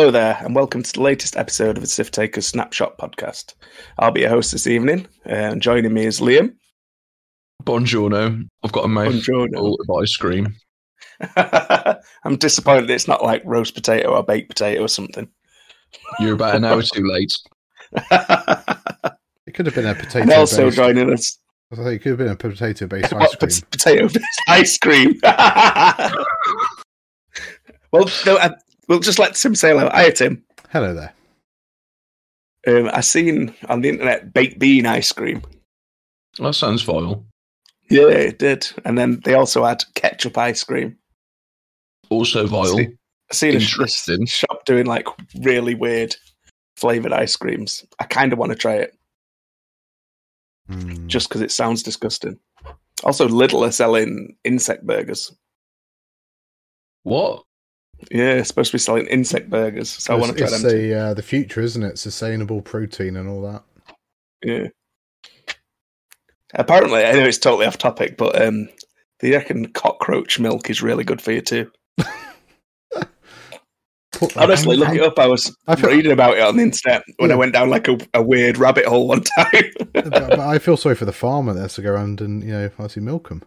Hello there, and welcome to the latest episode of the Sif Takers Snapshot podcast. I'll be your host this evening, uh, and joining me is Liam. Buongiorno. I've got a mouthful Buongiorno. of ice cream. I'm disappointed it's not like roast potato or baked potato or something. You're about an hour too late. It could have been a potato. and also based, joining us, I think it could have been a potato based ice cream. pot- potato ice cream. well, no, I, we'll just let Tim say hello. Hi, Tim. Hello there. Um, I seen on the internet baked bean ice cream. That sounds vile. Yeah, it did. And then they also had ketchup ice cream. Also vile. See- I seen a sh- Interesting. shop doing like really weird flavored ice creams. I kind of want to try it Hmm. just because it sounds disgusting. Also, Lidl are selling insect burgers. What? Yeah, it's supposed to be selling insect burgers, so I want to try it's them. too. the uh, the future, isn't it? Sustainable protein and all that. Yeah. Apparently, I know it's totally off topic, but um, they reckon cockroach milk is really good for you too. Honestly, look it up. I was I feel- reading about it on the internet when I went down like a, a weird rabbit hole one time. but, but I feel sorry for the farmer that has to go around and you know obviously milk them.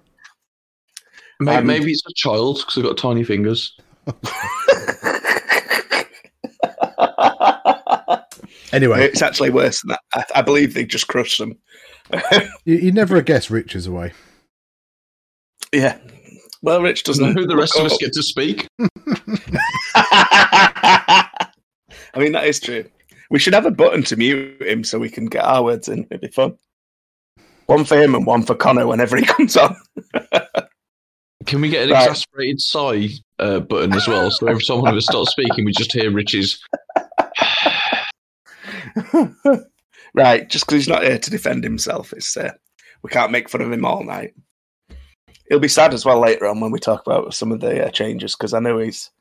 Maybe, Um, maybe it's a child because they've got tiny fingers. Anyway, it's actually worse than that. I, I believe they just crushed them. you, you never guess Rich is away. yeah. Well, Rich doesn't. No, the rest of us get to speak. I mean, that is true. We should have a button to mute him so we can get our words in. It'd be fun. One for him and one for Connor whenever he comes on. Can we get an Right. exasperated sigh uh, button as well? So if someone us starts speaking, we just hear Rich's. right, just because he's not here to defend himself, it's uh, we can't make fun of him all night. He'll be sad as well later on when we talk about some of the uh, changes because I know he's.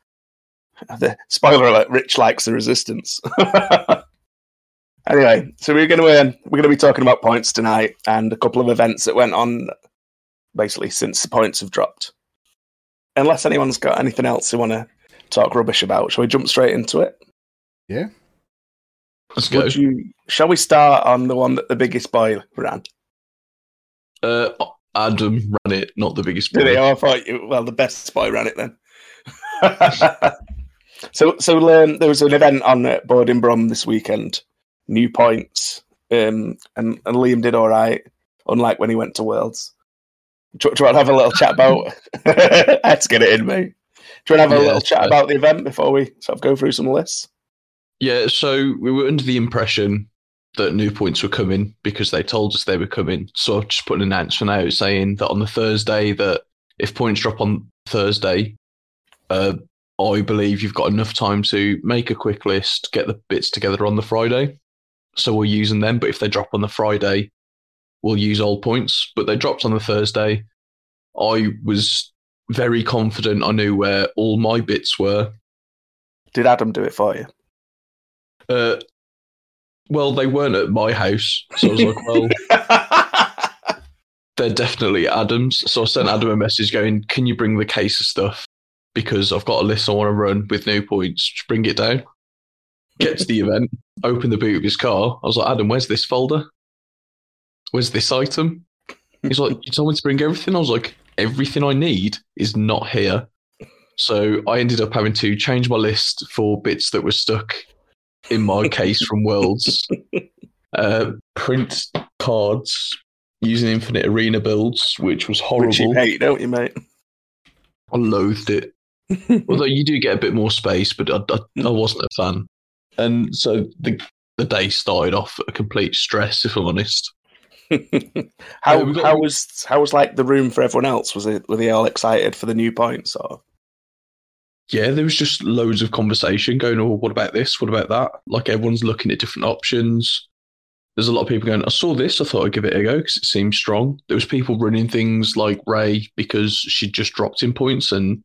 The spoiler alert: Rich likes the resistance. anyway, so we're going to um, we're going to be talking about points tonight and a couple of events that went on basically since the points have dropped. Unless anyone's got anything else they want to talk rubbish about, shall we jump straight into it? Yeah, Let's go. You, shall we start on the one that the biggest boy ran? Uh, Adam ran it, not the biggest Did he? Oh, I thought you, well, the best boy ran it then. so, so um, there was an event on uh, Board in Brum this weekend, new points, um, and, and Liam did all right, unlike when he went to Worlds. Do, you- do want to have a little chat about? To get it in, mate. Do you want to have a Yeah, little chat about the event before we sort of go through some lists? Yeah, so we were under the impression that new points were coming because they told us they were coming. So I've just put an announcement out saying that on the Thursday that if points drop on Thursday, uh, I believe you've got enough time to make a quick list, get the bits together on the Friday. So we're using them, but if they drop on the Friday, we'll use old points. But they dropped on the Thursday. I was very confident I knew where all my bits were. Did Adam do it for you? Uh, well, they weren't at my house, so I was like, well, they're definitely Adam's. So I sent Adam a message going, "Can you bring the case of stuff? Because I've got a list I want to run with new points. Just bring it down." Get to the event, open the boot of his car. I was like, "Adam, where's this folder? Where's this item?" He's like, "You told me to bring everything." I was like, "Everything I need is not here." So I ended up having to change my list for bits that were stuck in my case from Worlds. Uh, print cards using Infinite Arena builds, which was Which you horrible. hate, don't you, mate? I loathed it. Although you do get a bit more space, but I, I, I wasn't a fan. And so the the day started off a complete stress, if I'm honest. How Yeah, got- how was how was like the room for everyone else? Was it were they all excited for the new points or Yeah, there was just loads of conversation going, oh, what about this? What about that? Like everyone's looking at different options. There's a lot of people going, I saw this, I thought I'd give it a go because it seemed strong. There was people running things like Rey because she just dropped in points and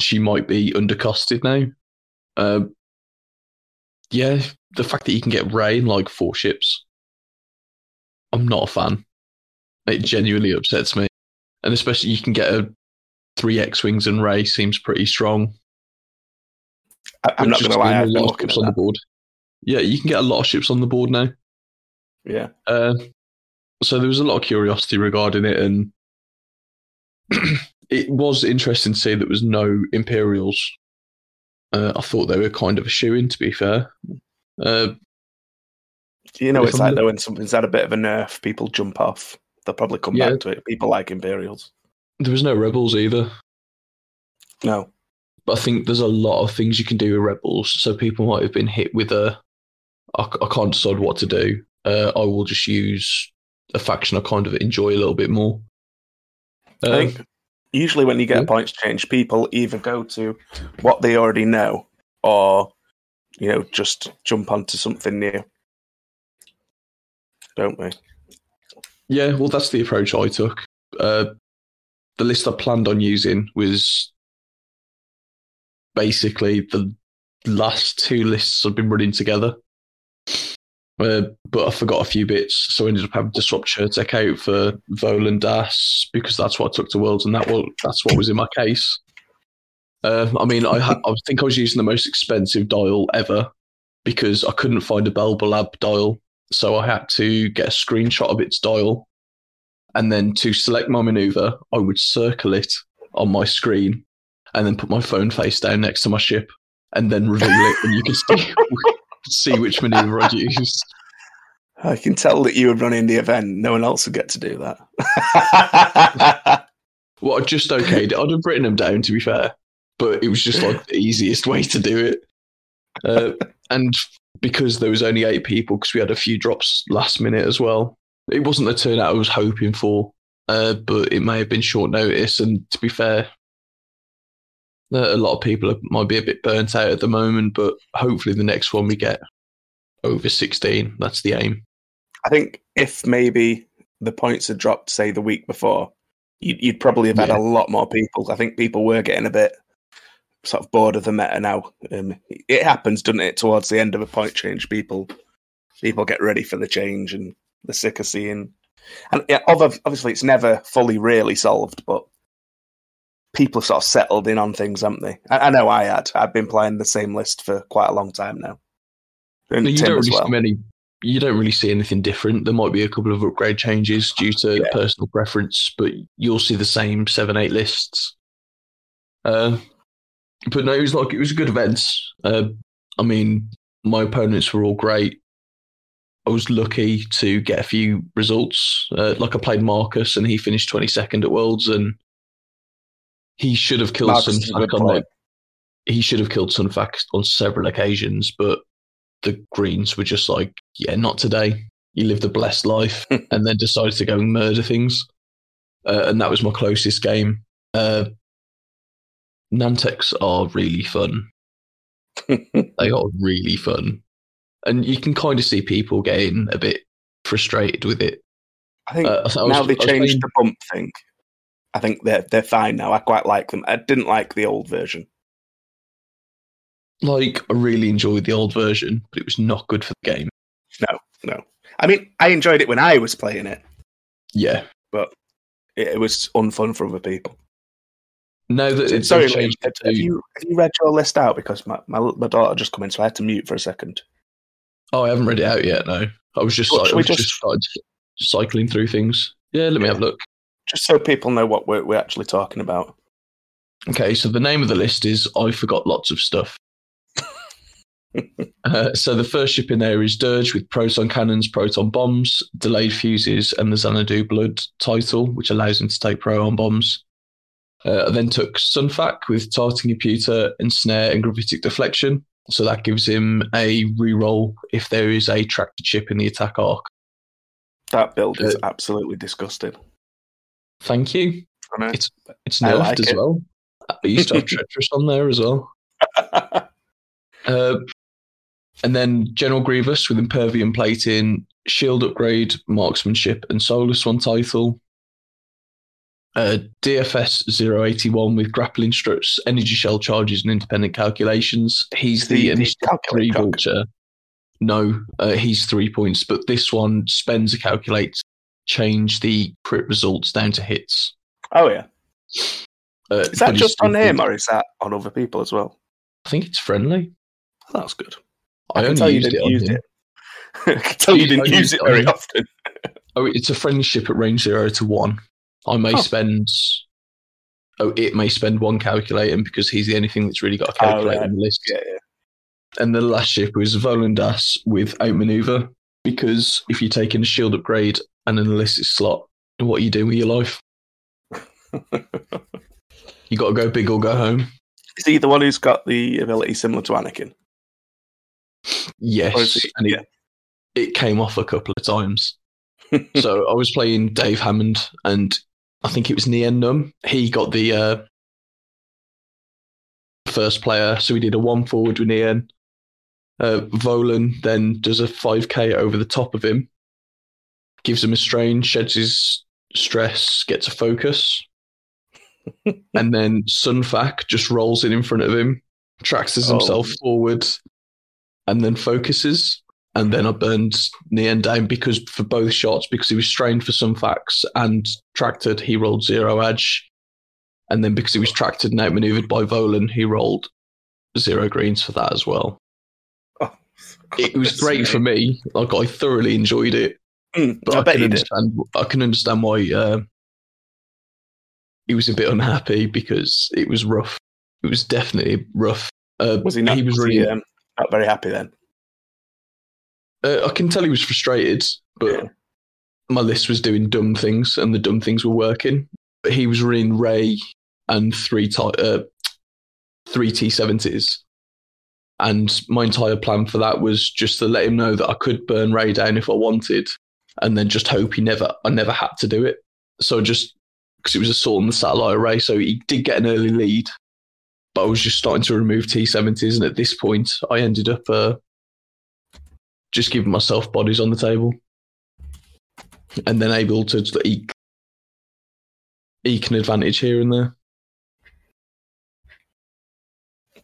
she might be undercosted now. Uh, yeah, the fact that you can get Rey in like four ships, I'm not a fan. It genuinely upsets me. And especially you can get a three X Wings and Rey seems pretty strong. I, I'm not going to lie, a lot of ships on the board. Yeah, you can get a lot of ships on the board now. Yeah. Uh, so there was a lot of curiosity regarding it, and it was interesting to see there was no Imperials. Uh, I thought they were kind of a shoe in, to be fair. Uh, You know, it's like though when something's had a bit of a nerf, people jump off. They'll probably come Yeah. back to it. People like Imperials. there was no Rebels either. No. But I think there's a lot of things you can do with Rebels, so people might have been hit with a. I, I can't decide what to do. Uh, I will just use a faction I kind of enjoy a little bit more. I Uh, think usually when you get yeah. points change, people either go to what they already know or, you know, just jump onto something new. Don't we? Yeah, well, that's the approach I took. Uh, the list I planned on using was basically the last two lists I've been running together. Uh, but I forgot a few bits, so I ended up having to Chertek out for Volan Das because that's what I took to Worlds, and that was that's what was in my case. Uh, I mean, I, ha- I think I was using the most expensive dial ever because I couldn't find a Belbullab dial so I had to get a screenshot of its dial. And then to select my maneuver, I would circle it on my screen and then put my phone face down next to my ship and then reveal it. And you can see, see which maneuver I'd used. I can tell that you were running the event. No one else would get to do that. Well, I just okayed it. I'd have written them down, to be fair. But it was just like the easiest way to do it. Uh, and because there was only eight people, because we had a few drops last minute as well, it wasn't the turnout I was hoping for. Uh, but it may have been short notice. And to be fair, uh, a lot of people might be a bit burnt out at the moment. But hopefully, the next one we get over 16. That's the aim. I think if maybe the points had dropped, say, the week before, you'd, you'd probably have had Yeah. a lot more people. I think people were getting a bit sort of bored of the meta now. Um, it happens, doesn't it? Towards the end of a point change, people people get ready for the change and the sick of seeing. And yeah, obviously, it's never fully really solved, but people sort of settled in on things, haven't they? I, I know I had. I've been playing the same list for quite a long time now. And you Tim don't really well. see many. You don't really see anything different. There might be a couple of upgrade changes due to Yeah. personal preference, but you'll see the same seven, eight lists. Uh, but no, it was like it was a good event. Uh, I mean, my opponents were all great. I was lucky to get a few results. Uh, like I played Marcus, and he finished twenty second at Worlds, and he should have killed Marcus Sun Fac on like he should have killed Sun Fac on several occasions, but the Greens were just like, yeah, not today. You lived a blessed life and then decided to go and murder things. Uh, and that was my closest game. Uh, Nantex are really fun. They are really fun. And you can kind of see people getting a bit frustrated with it. I think Uh, I I was- now they changed playing- the bump thing. I think they're they're fine now. I quite like them. I didn't like the old version. Like, I really enjoyed the old version, but it was not good for the game. No, no. I mean I enjoyed it when I was playing it. Yeah. It, it was unfun for other people. Now that it's Sorry, have, have you have you read your list out? Because my, my my daughter just come in, so I had to mute for a second. Oh, I haven't read it out yet. No, I was just Well, I was just, just- cycling through things. Yeah, let me Yeah. have a look. Just so people know what we're we're actually talking about. Okay, so the name of the list is I forgot lots of stuff. uh, so the first ship in there is Dirge with proton cannons, proton bombs, delayed fuses, and the Xanadu Blood title, which allows him to take proton bombs. Uh, I then took Sun Fac with targeting computer and snare and gravitic deflection. So that gives him a reroll if there is a tractor chip in the attack arc. That build is Uh, absolutely disgusting. Thank you. It's it's nerfed like as it. well. I used to have Treacherous on there as well. Uh, and then General Grievous with Impervium plating, Shield upgrade, Marksmanship, and Soulless One title. Uh, DFS 081 with grappling struts, energy shell charges, and independent calculations. He's the, The- initiative three vulture. No, uh, he's three points, but this one spends a calculate, change the crit results down to hits. oh yeah, Uh, is that just on him or is that on other people as well? I think it's friendly. That's good. I, I only tell you used it didn't use it. I can tell you didn't use it it very often. Oh, it's a friendship at range zero to one. I may Oh. spend. Oh, it may spend one calculating because he's the only thing that's really got a Oh, calculator right. on the list. Yeah, yeah. And the last ship was Volan Das with outmaneuver because if you're taking a shield upgrade and an illicit slot, what are you doing with your life? You got to go big or go home. Is he the one who's got the ability similar to Anakin? Yes, he- and it, yeah. it came off a couple of times. so I was playing Dave Hammond, and I think it was Nien Nunb. He got the uh, first player, so we did a one forward with Nien. Uh, Volan then does a 5k over the top of him, gives him a strain, sheds his stress, gets a focus. and then Sun Fac just rolls in in front of him, tracks Oh. himself forward, and then focuses. And then I burned Nien down because for both shots, because he was strained for Sun Fac's and tracted, he rolled zero edge. And then because he was tracted and outmaneuvered by Volan, he rolled zero greens for that as well. Oh, It was great me. for me. Like I thoroughly enjoyed it. Mm, But I, I, bet you did. understand. I can understand why uh, he was a bit unhappy because it was rough. It was definitely rough. Uh, Was he not? He was was really. he, um, not very happy then. Uh, I can tell he was frustrated, but Yeah. my list was doing dumb things, and the dumb things were working. But he was running Rey and three ti uh, three T seventies, and my entire plan for that was just to let him know that I could burn Rey down if I wanted, and then just hope he never I never had to do it. So just because it was assault on the satellite array, so he did get an early lead, but I was just starting to remove T seventies, and at this point, I ended up uh, just giving myself bodies on the table, and then able to eke eke an advantage here and there.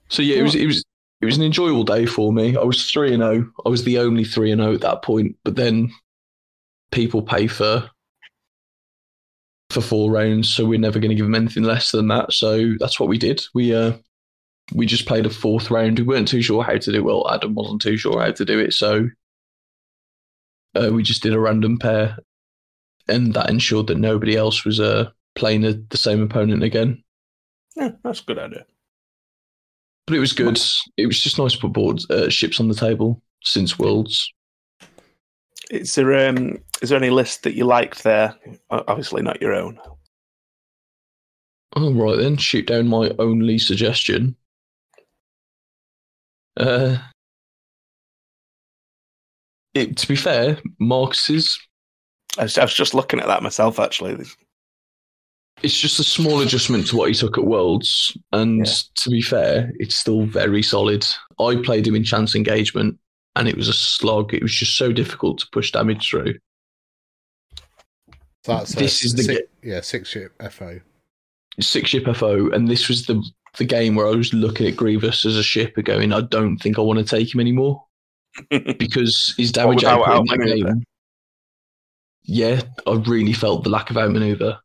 So yeah, it was it was it was an enjoyable day for me. I was three and zero. I was the only three and zero at that point. But then people pay for for four rounds, so we're never going to give them anything less than that. So that's what we did. We uh we just played a fourth round. We weren't too sure how to do. it. Well, Adam wasn't too sure how to do it, so uh, we just did a random pair, and that ensured that nobody else was uh playing a, the same opponent again. Yeah, that's a good idea. But it was good. It was just nice to put boards, uh, ships on the table since Worlds. Is there um is there any list that you liked there? Obviously not your own. All right then, shoot down my only suggestion. Uh, it, to be fair, Marcus's I was, I was just looking at that myself actually. it's just a small adjustment to what he took at Worlds, and Yeah. to be fair, it's still very solid. I played him in Chance Engagement, and it was a slog. It was just so difficult to push damage through. So that's This a is the six, ga- yeah six ship FO. six ship FO, and this was the the game where I was looking at Grievous as a ship and going, I don't think I want to take him anymore because his damage without output in that game. Yeah, I really felt the lack of outmaneuver.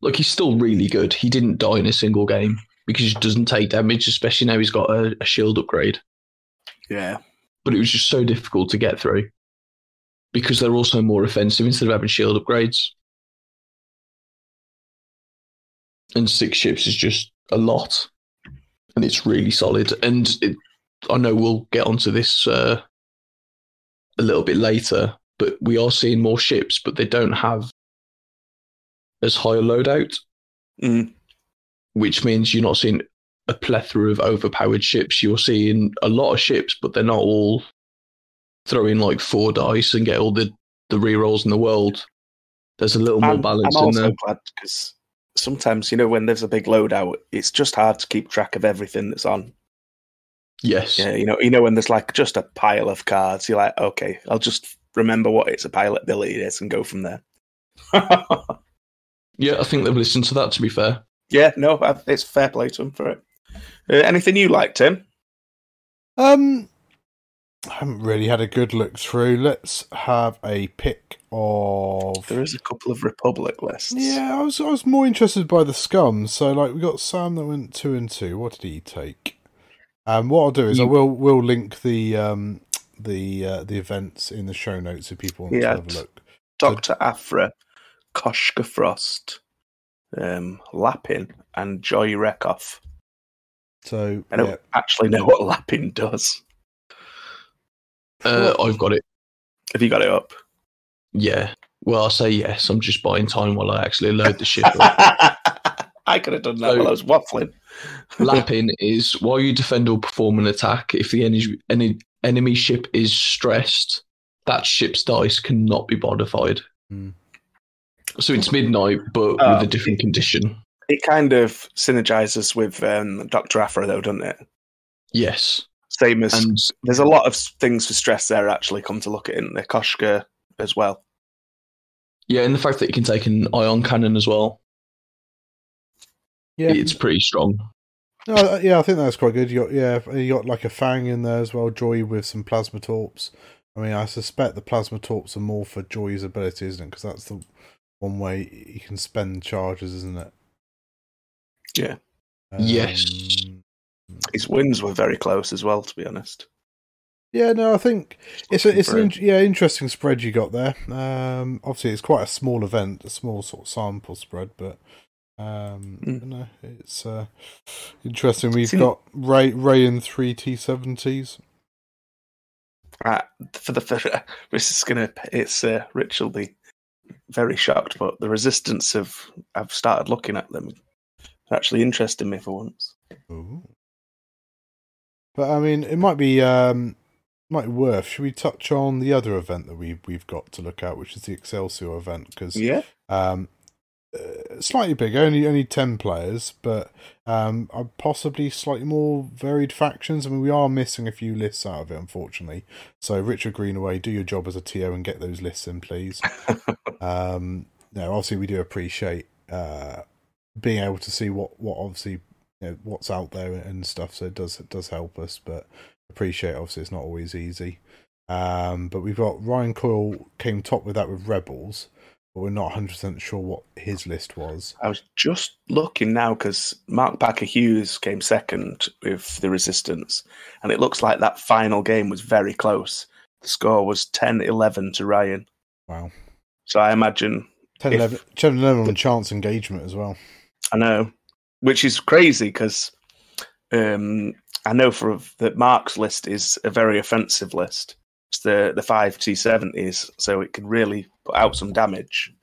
Like he's still really good. He didn't die in a single game because he doesn't take damage, especially now he's got a, a shield upgrade. yeah. But it was just so difficult to get through because they're also more offensive instead of having shield upgrades. And six ships is just a lot, and it's really solid. And it, I know we'll get onto this uh, a little bit later, but we are seeing more ships, but they don't have as high a loadout, Mm. which means you're not seeing a plethora of overpowered ships. You're seeing a lot of ships, but they're not all throwing like four dice and get all the the rerolls in the world. There's a little more I'm, balance I'm in also there. glad because sometimes you know when there's a big loadout, it's just hard to keep track of everything that's on. Yes. Yeah, you know, you know when there's like just a pile of cards, you're like, okay, I'll just remember what its a pilot ability is and go from there. Yeah, I think they've listened to that. To be fair, yeah, no, it's fair play to them for it. Uh, anything you like, Tim? Um, I haven't really had a good look through. Let's have a pick of. There is a couple of Republic lists. Yeah, I was I was more interested by the scum. So like we got Sam that went two and two. What did he take? Um, what I'll do is I You- will will link the um, the uh, the events in the show notes if people want Yeah. to have a look. Doctor Aphra, Koshka Frost, um, Lapin, and Joy Rekkoff. So I don't yeah, actually know what Lapin does. Uh, I've got it. Have you got it up? Yeah. Well, I'll say yes. I'm just buying time while I actually load the ship. I could have done that So- while I was waffling. Lapin is while you defend or perform an attack, if the any, any enemy ship is stressed, that ship's dice cannot be modified. Hmm. So it's midnight, but Oh. with a different condition. It kind of synergizes with um, Doctor Aphra, though, doesn't it? Yes. Same as And there's a lot of things for stress there. Actually, come to look at it in the Koshka as well. yeah, and the fact that you can take an ion cannon as well, yeah, it's pretty strong. no, uh, yeah. I think that's quite good. You got yeah, you got like a fang in there as well. Joy with some plasma torps. I mean, I suspect the plasma torps are more for Joy's ability, isn't it? Because that's the one way you can spend charges, isn't it? Yeah. Yes. His wins were very close as well, to be honest. Yeah, no, I think it's a, it's an yeah interesting spread you got there. Um, obviously, it's quite a small event, a small sort of sample spread, but um, Mm. no, it's uh, interesting. We've Seem- got Rey Rey in three T seventies. Uh, for the for, this is gonna it's uh, Rich will be very shocked, but the resistance of I've started looking at them. Actually interesting me for once. But I mean, it might be um, might be worth. Should we touch on the other event that we we've got to look at, which is the Excelsior event? Because Yeah, Um, uh, slightly bigger, only only ten players, but um, possibly slightly more varied factions. I mean, we are missing a few lists out of it, unfortunately. So, Richard Greenaway, do your job as a TO and get those lists in, please. um, no, obviously, we do appreciate uh, being able to see what what obviously you know, what's out there and stuff. So it does it does help us, but appreciate obviously it's not always easy. Um, but we've got Ryan Coyle came top with that with Rebels but we're not 100% sure what his list was. I was just looking now because Mark Packer Hughes came second with the resistance, and it looks like that final game was very close. The score was 10-11 to Ryan. Wow. So I imagine 10-11, 10 11 on chance engagement as well. I know, which is crazy because um, I know for that Mark's list is a very offensive list. It's the the five T seventies, so it can really put out some damage.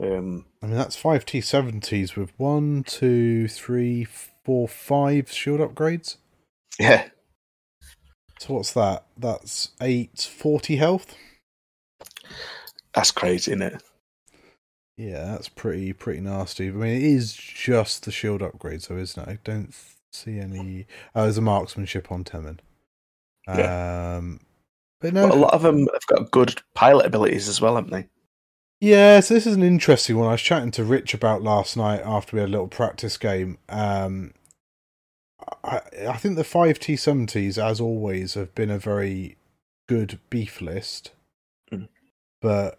Um, I mean, that's five T70s with one, two, three, four, five shield upgrades. yeah, So what's that? That's 840 health. that's crazy, isn't it? Yeah, that's pretty pretty nasty. I mean, it is just the shield upgrade, so isn't it? I don't see any. Oh, there's a marksmanship on Temmin. Um, but no, But a lot of them have got good pilot abilities as well, haven't they? Yeah, so this is an interesting one. I was chatting to Rich about last night after we had a little practice game. Um, I, I think the five T seventies, as always, have been a very good beef list, Mm. but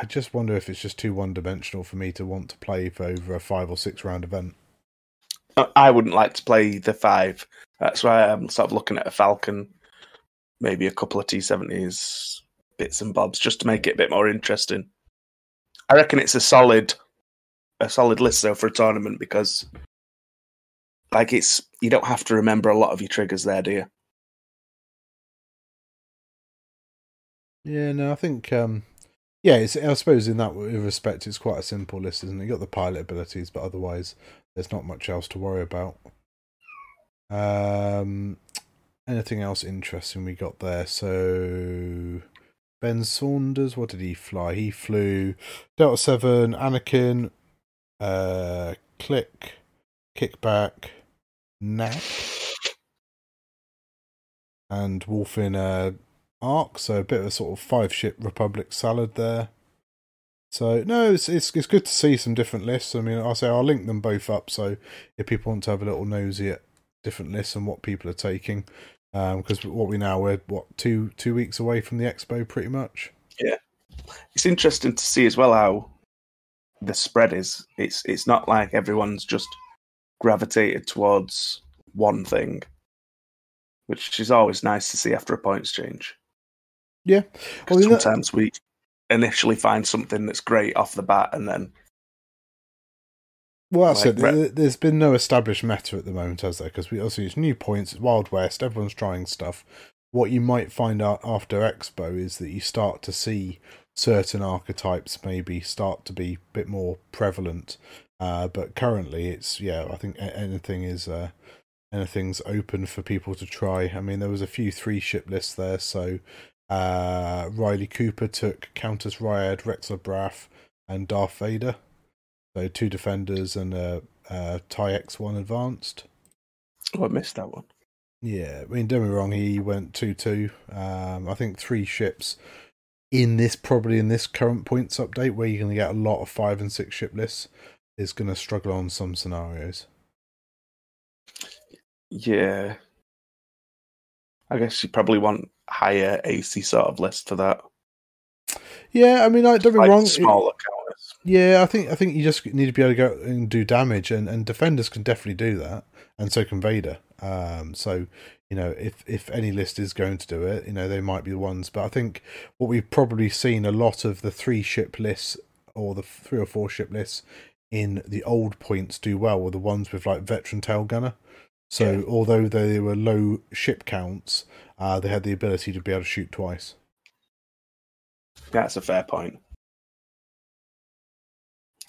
I just wonder if it's just too one dimensional for me to want to play for over a five or six round event. I- I wouldn't like to play the five. That's why I'm sort of looking at a Falcon, maybe a couple of T seventies, bits and bobs, just to make it a bit more interesting. I reckon it's a solid, a solid list though for a tournament because, like, it's you don't have to remember a lot of your triggers there, do you? Yeah, no, I think, um, yeah, I suppose in that respect, it's quite a simple list, isn't it? You got the pilot abilities, but otherwise, there's not much else to worry about. Um, anything else interesting we got there? So, Ben Saunders, what did he fly? He flew Delta Seven, Anakin, uh, Click, Kickback, Knack, and Wolfin uh, Arc. So a bit of a sort of five ship Republic salad there. So no, it's it's it's good to see some different lists. I mean, I'll say I'll link them both up. So if people want to have a little nosy at different lists and what people are taking, um, because what we now we're what two two weeks away from the expo, pretty much. Yeah, it's interesting to see as well how the spread is. It's it's not like everyone's just gravitated towards one thing, which is always nice to see after a points change. Yeah. Well, sometimes we initially find something that's great off the bat, and then Well, that's Like, it. re- There- There's been no established meta at the moment, has there? Because we also use new points, Wild West, everyone's trying stuff. What you might find out after Expo is that you start to see certain archetypes maybe start to be a bit more prevalent. Uh, but currently, it's yeah, I think anything is uh, anything's open for people to try. I mean, there was a few three ship lists there, so uh, Riley Cooper took Countess Ryad, Rexler Brath, and Darth Vader. So two defenders and a, a TIE X1 advanced. oh, I missed that one. Yeah, I mean, don't me wrong, he went 2 2. Um, I think three ships in this, probably in this current points update, where you're going to get a lot of five and six ship lists, is going to struggle on some scenarios. Yeah, I guess you probably want higher AC sort of list for that. Yeah, I mean, I, don't be Like wrong. smaller counters. Yeah, I think I think you just need to be able to go and do damage, and, and defenders can definitely do that, and so can Vader. Um, so you know, if if any list is going to do it, you know, they might be the ones. But I think what we've probably seen a lot of the three ship lists or the three or four ship lists in the old points do well were the ones with like veteran tail gunner. So Yeah. although they were low ship counts, uh, they had the ability to be able to shoot twice. That's a fair point.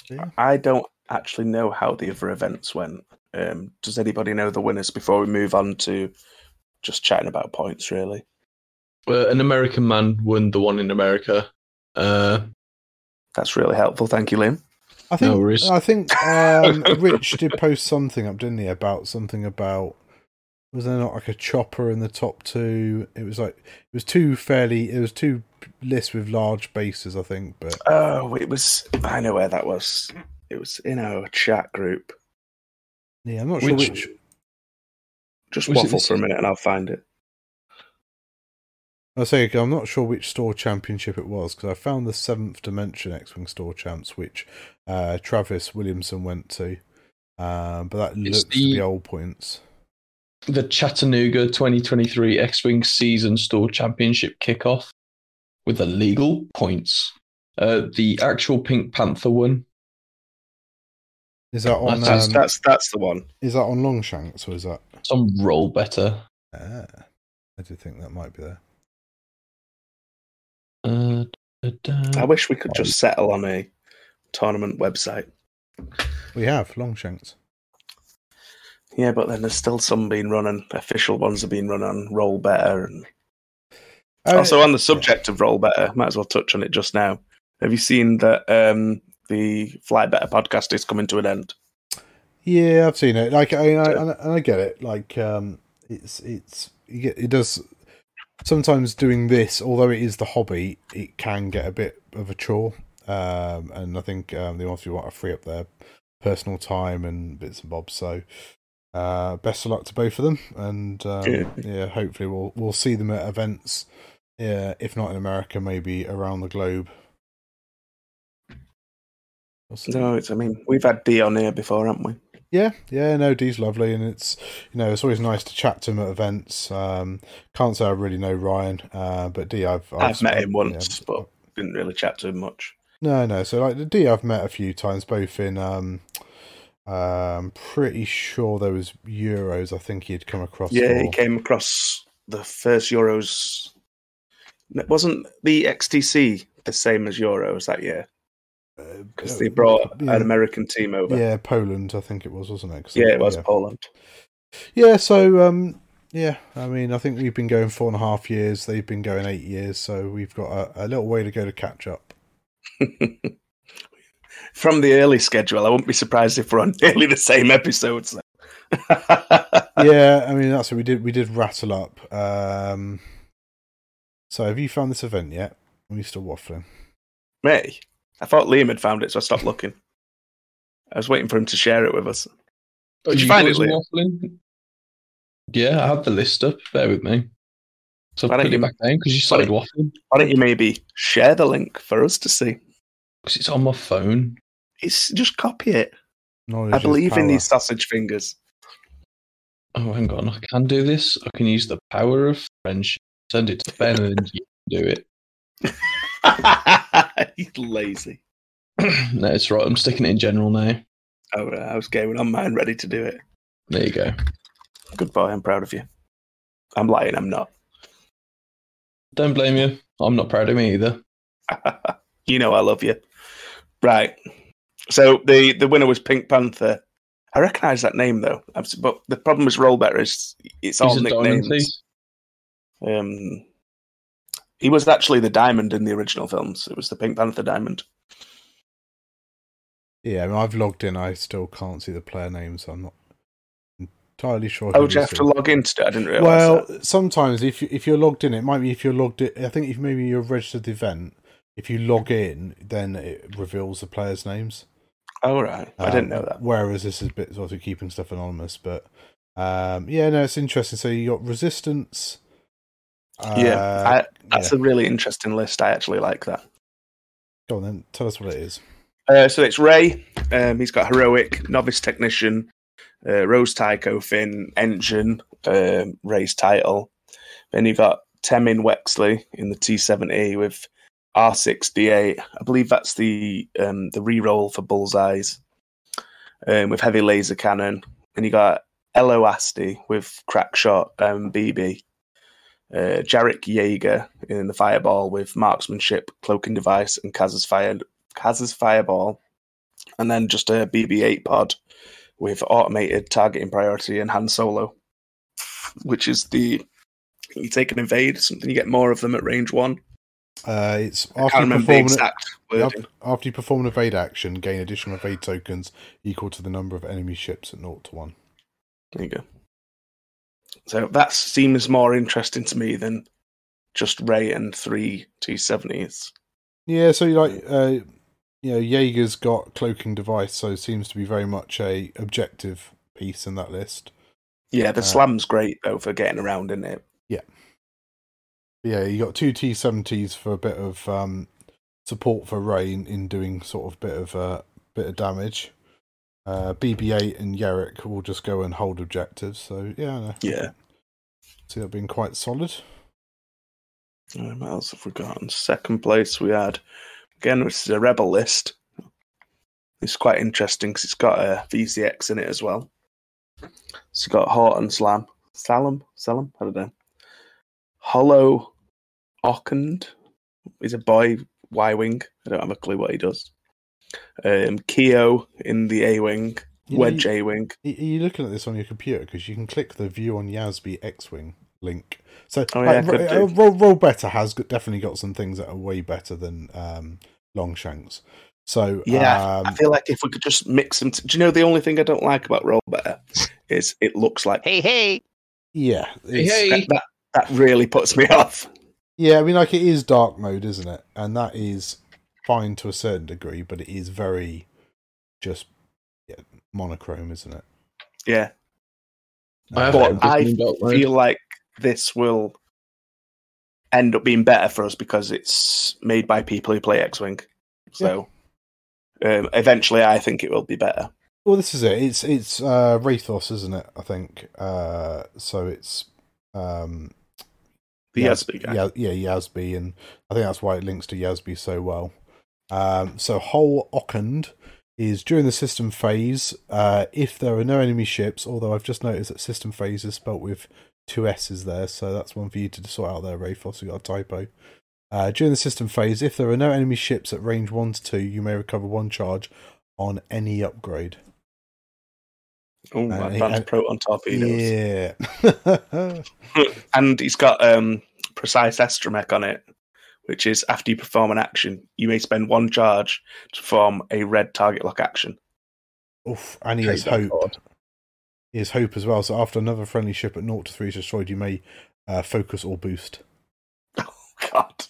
Yeah. I don't actually know how the other events went. Um, does anybody know the winners before we move on to just chatting about points? Really, Uh, an American man won the one in America. Uh, that's really helpful. Thank you, Liam. I think No worries. I think um, Rich did post something up, didn't he, about something about was there not like a chopper in the top two? It was like it was two fairly it was two lists with large bases, I think, but Oh, it was. I know where that was. It was in our chat group. yeah, I'm not sure Which- which. Just Was waffle for a minute, and I'll find it. I say again, I'm not sure which store championship it was because I found the seventh dimension X Wing store champs, which uh, Travis Williamson went to, um, but that It's looks to be the- old points. The Chattanooga 2023 X Wing Season Store Championship kickoff with illegal points. Uh, the actual Pink Panther one. Is that on? That's Um, that's that's the one. is that on Longshanks or is that? Some roll better. Ah, I do think that might be there. Uh, da, da. I wish we could just settle on a tournament website. We have Longshanks. Yeah, but then there's still some being run, and official ones are being run on Roll Better. And Uh, also, on the subject of Roll Better, might as well touch on it just now. Have you seen that um, the Fly Better podcast is coming to an end? Yeah, I've seen it. Like, I, I, and I get it. Like, um, it's it's it does. Sometimes doing this, although it is the hobby, it can get a bit of a chore. Um, and I think um, they also want to free up their personal time and bits and bobs. So, uh, best of luck to both of them. And um, Yeah. yeah, hopefully we'll we'll see them at events. Yeah, if not in America, maybe around the globe. We'll. No, it's. I mean, we've had D on here before, haven't we? Yeah, yeah, no, Dee's lovely, and it's you know it's always nice to chat to him at events. Um, can't say I really know Ryan, uh, but D, I've I've met him yeah, once, but didn't really chat to him much. no, no. So like the D, I've met a few times, both in. Um, um, pretty sure there was Euros. I think he'd come across. Yeah, he came across the first Euros. It wasn't the XTC the same as Euros that year Uh, because they brought yeah, an American team over. yeah, Poland, I think it was, wasn't it? Yeah, it was Yeah. Poland. Yeah, so um, yeah, I mean, I think we've been going four and a half years. They've been going eight years, so we've got a, a little way to go to catch up. From the early schedule, I wouldn't be surprised if we're on nearly the same episodes. Then. yeah, I mean that's what we did. We did rattle up. Um, so have you found this event yet? Are you still waffling? Me, I thought Liam had found it, so I stopped looking. I was waiting for him to share it with us. Oh, Did you find it, Liam? waffling? Yeah, I have the list up. Bear with me. So Why I don't put you- it back down because you started waffling. Why don't you maybe share the link for us to see? Because it's on my phone. It's just copy it. Knowledge I is believe in these sausage fingers. Oh, hang on. I can do this. I can use the power of friendship. Send it to Ben and you can do it. He's lazy. no, it's right. I'm sticking it in general now. Oh, right, I was going on mine, ready to do it. There you go. Good boy. I'm proud of you. I'm lying. I'm not. Don't blame you. I'm not proud of me either. you know I love you. Right. So the the winner was Pink Panther. I recognise that name though, but the problem with Roll Better is it's all He's nicknames. Um, he was actually the diamond in the original films. It was the Pink Panther diamond. Yeah, I mean, I've logged in. I still can't see the player names. So I'm not entirely sure. Oh, who do you have to log into it? I didn't realise. Well, that. sometimes if you, if you're logged in, it might be if you're logged in. I think if maybe you're registered the event, if you log in, then it reveals the players' names. Oh right, I didn't Um, know that. Whereas this is a bit sort of keeping stuff anonymous, but um, yeah, no, it's interesting. So you got resistance. yeah, uh, I, that's yeah. a really interesting list. I actually like that. Go on then, tell us what it is. Uh, so it's Rey. Um, he's got heroic, novice technician, uh, Rose Tico Finn, engine, um, Rey's title. Then you've got Temmin Wexley in the T70 with R6D8. I believe that's the um, the reroll for bullseyes um, with heavy laser cannon. And you got Elo Asti with crack shot um, BB. Uh, Jarek Yeager in the fireball with marksmanship, cloaking device, and Kaz's fire Kaz's fireball, and then just a BB-8 pod with automated targeting priority and Han Solo, which is the you take an invade something you get more of them at range one. Uh, it's I after you perform an, after, after you perform an evade action, gain additional evade tokens equal to the number of enemy ships at 0 to 1. There you go. So that seems more interesting to me than just Rey and three T70s. Yeah, so you like, uh, you know, Yeager's got cloaking device, so it seems to be very much a objective piece in that list. Yeah, the Uh, slam's great though for getting around in it. Yeah, you got two T70s for a bit of um, support for Rain in doing sort of bit of uh, bit of damage. Uh, BB-8 and Yarrick will just go and hold objectives. So yeah, no, Yeah. see that being quite solid. Um, what else have we got? In second place, we had again, this is a rebel list. It's quite interesting because it's got a VCX in it as well. So you've got Horton Salm, Salam, Salam, I don't know. Hollow Ockend is a boy Y wing. I don't have a clue what he does. Um, Keo in the A wing, You know, Wedge A wing. Are you looking at this on your computer? Because you can click the view on Yasby X-wing link. So Oh, yeah, like, could Roll, Roll Better has got, definitely got some things that are way better than um, Longshanks. So Yeah, I um, feel like if we could just mix them. T- Do you know the only thing I don't like about Roll Better is it looks like Hey, hey. yeah, Hey, hey. that, that. That really puts me off. Yeah, I mean, like it is dark mode, isn't it? And that is fine to a certain degree, but it is very just yeah, monochrome, isn't it? Yeah, I But I in mode. feel like this will end up being better for us because it's made by people who play X-wing. So um, eventually, I think it will be better. Well, this is it. It's it's uh, Raithos, isn't it? I think. Uh, so it's um, The Yasby guy. Yeah, yeah, Yasby, and I think that's why it links to Yasby so well. Um, so whole Ockend is during the system phase. Uh, if there are no enemy ships, although I've just noticed that system phase is spelt with two S's there, so that's one for you to sort out there, Raithos. You got a typo. Uh, during the system phase, if there are no enemy ships at range one to two, you may recover one charge on any upgrade. Oh, advanced proton torpedoes. Yeah. And he's got um, precise astromech on it, which is after you perform an action, you may spend one charge to form a red target lock action. Oof, and he has hope. card. He has hope as well. So after another friendly ship at 0 to 3 is destroyed, you may uh, focus or boost. Oh, God.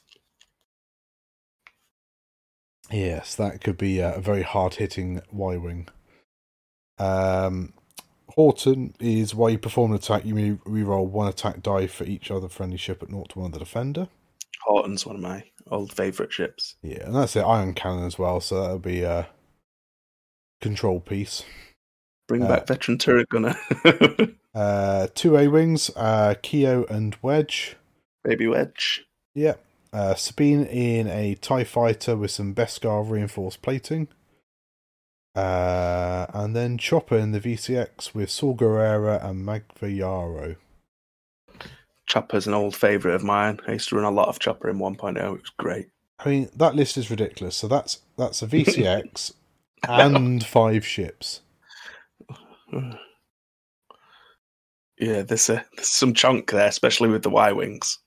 Yes, that could be uh, a very hard hitting Y Wing. Um, Horton is while you perform an attack, you may reroll one attack die for each other friendly ship at 0 to 1 of the defender. Horton's one of my old favourite ships. Yeah, and that's it. Ion Cannon as well, so that'll be a control piece. Bring Uh, back veteran turret gunner. Uh, two A wings, uh, Keo and Wedge. Baby Wedge. Yeah. Uh, Sabine in a TIE fighter with some Beskar reinforced plating. Uh, and then Chopper in the VCX with Saw Gerrera and Magva Yarrow. Chopper's an old favourite of mine. I used to run a lot of Chopper in 1.0. It was great. I mean, that list is ridiculous. So that's that's a VCX and five ships. Yeah, there's, a, there's some chunk there, especially with the Y wings.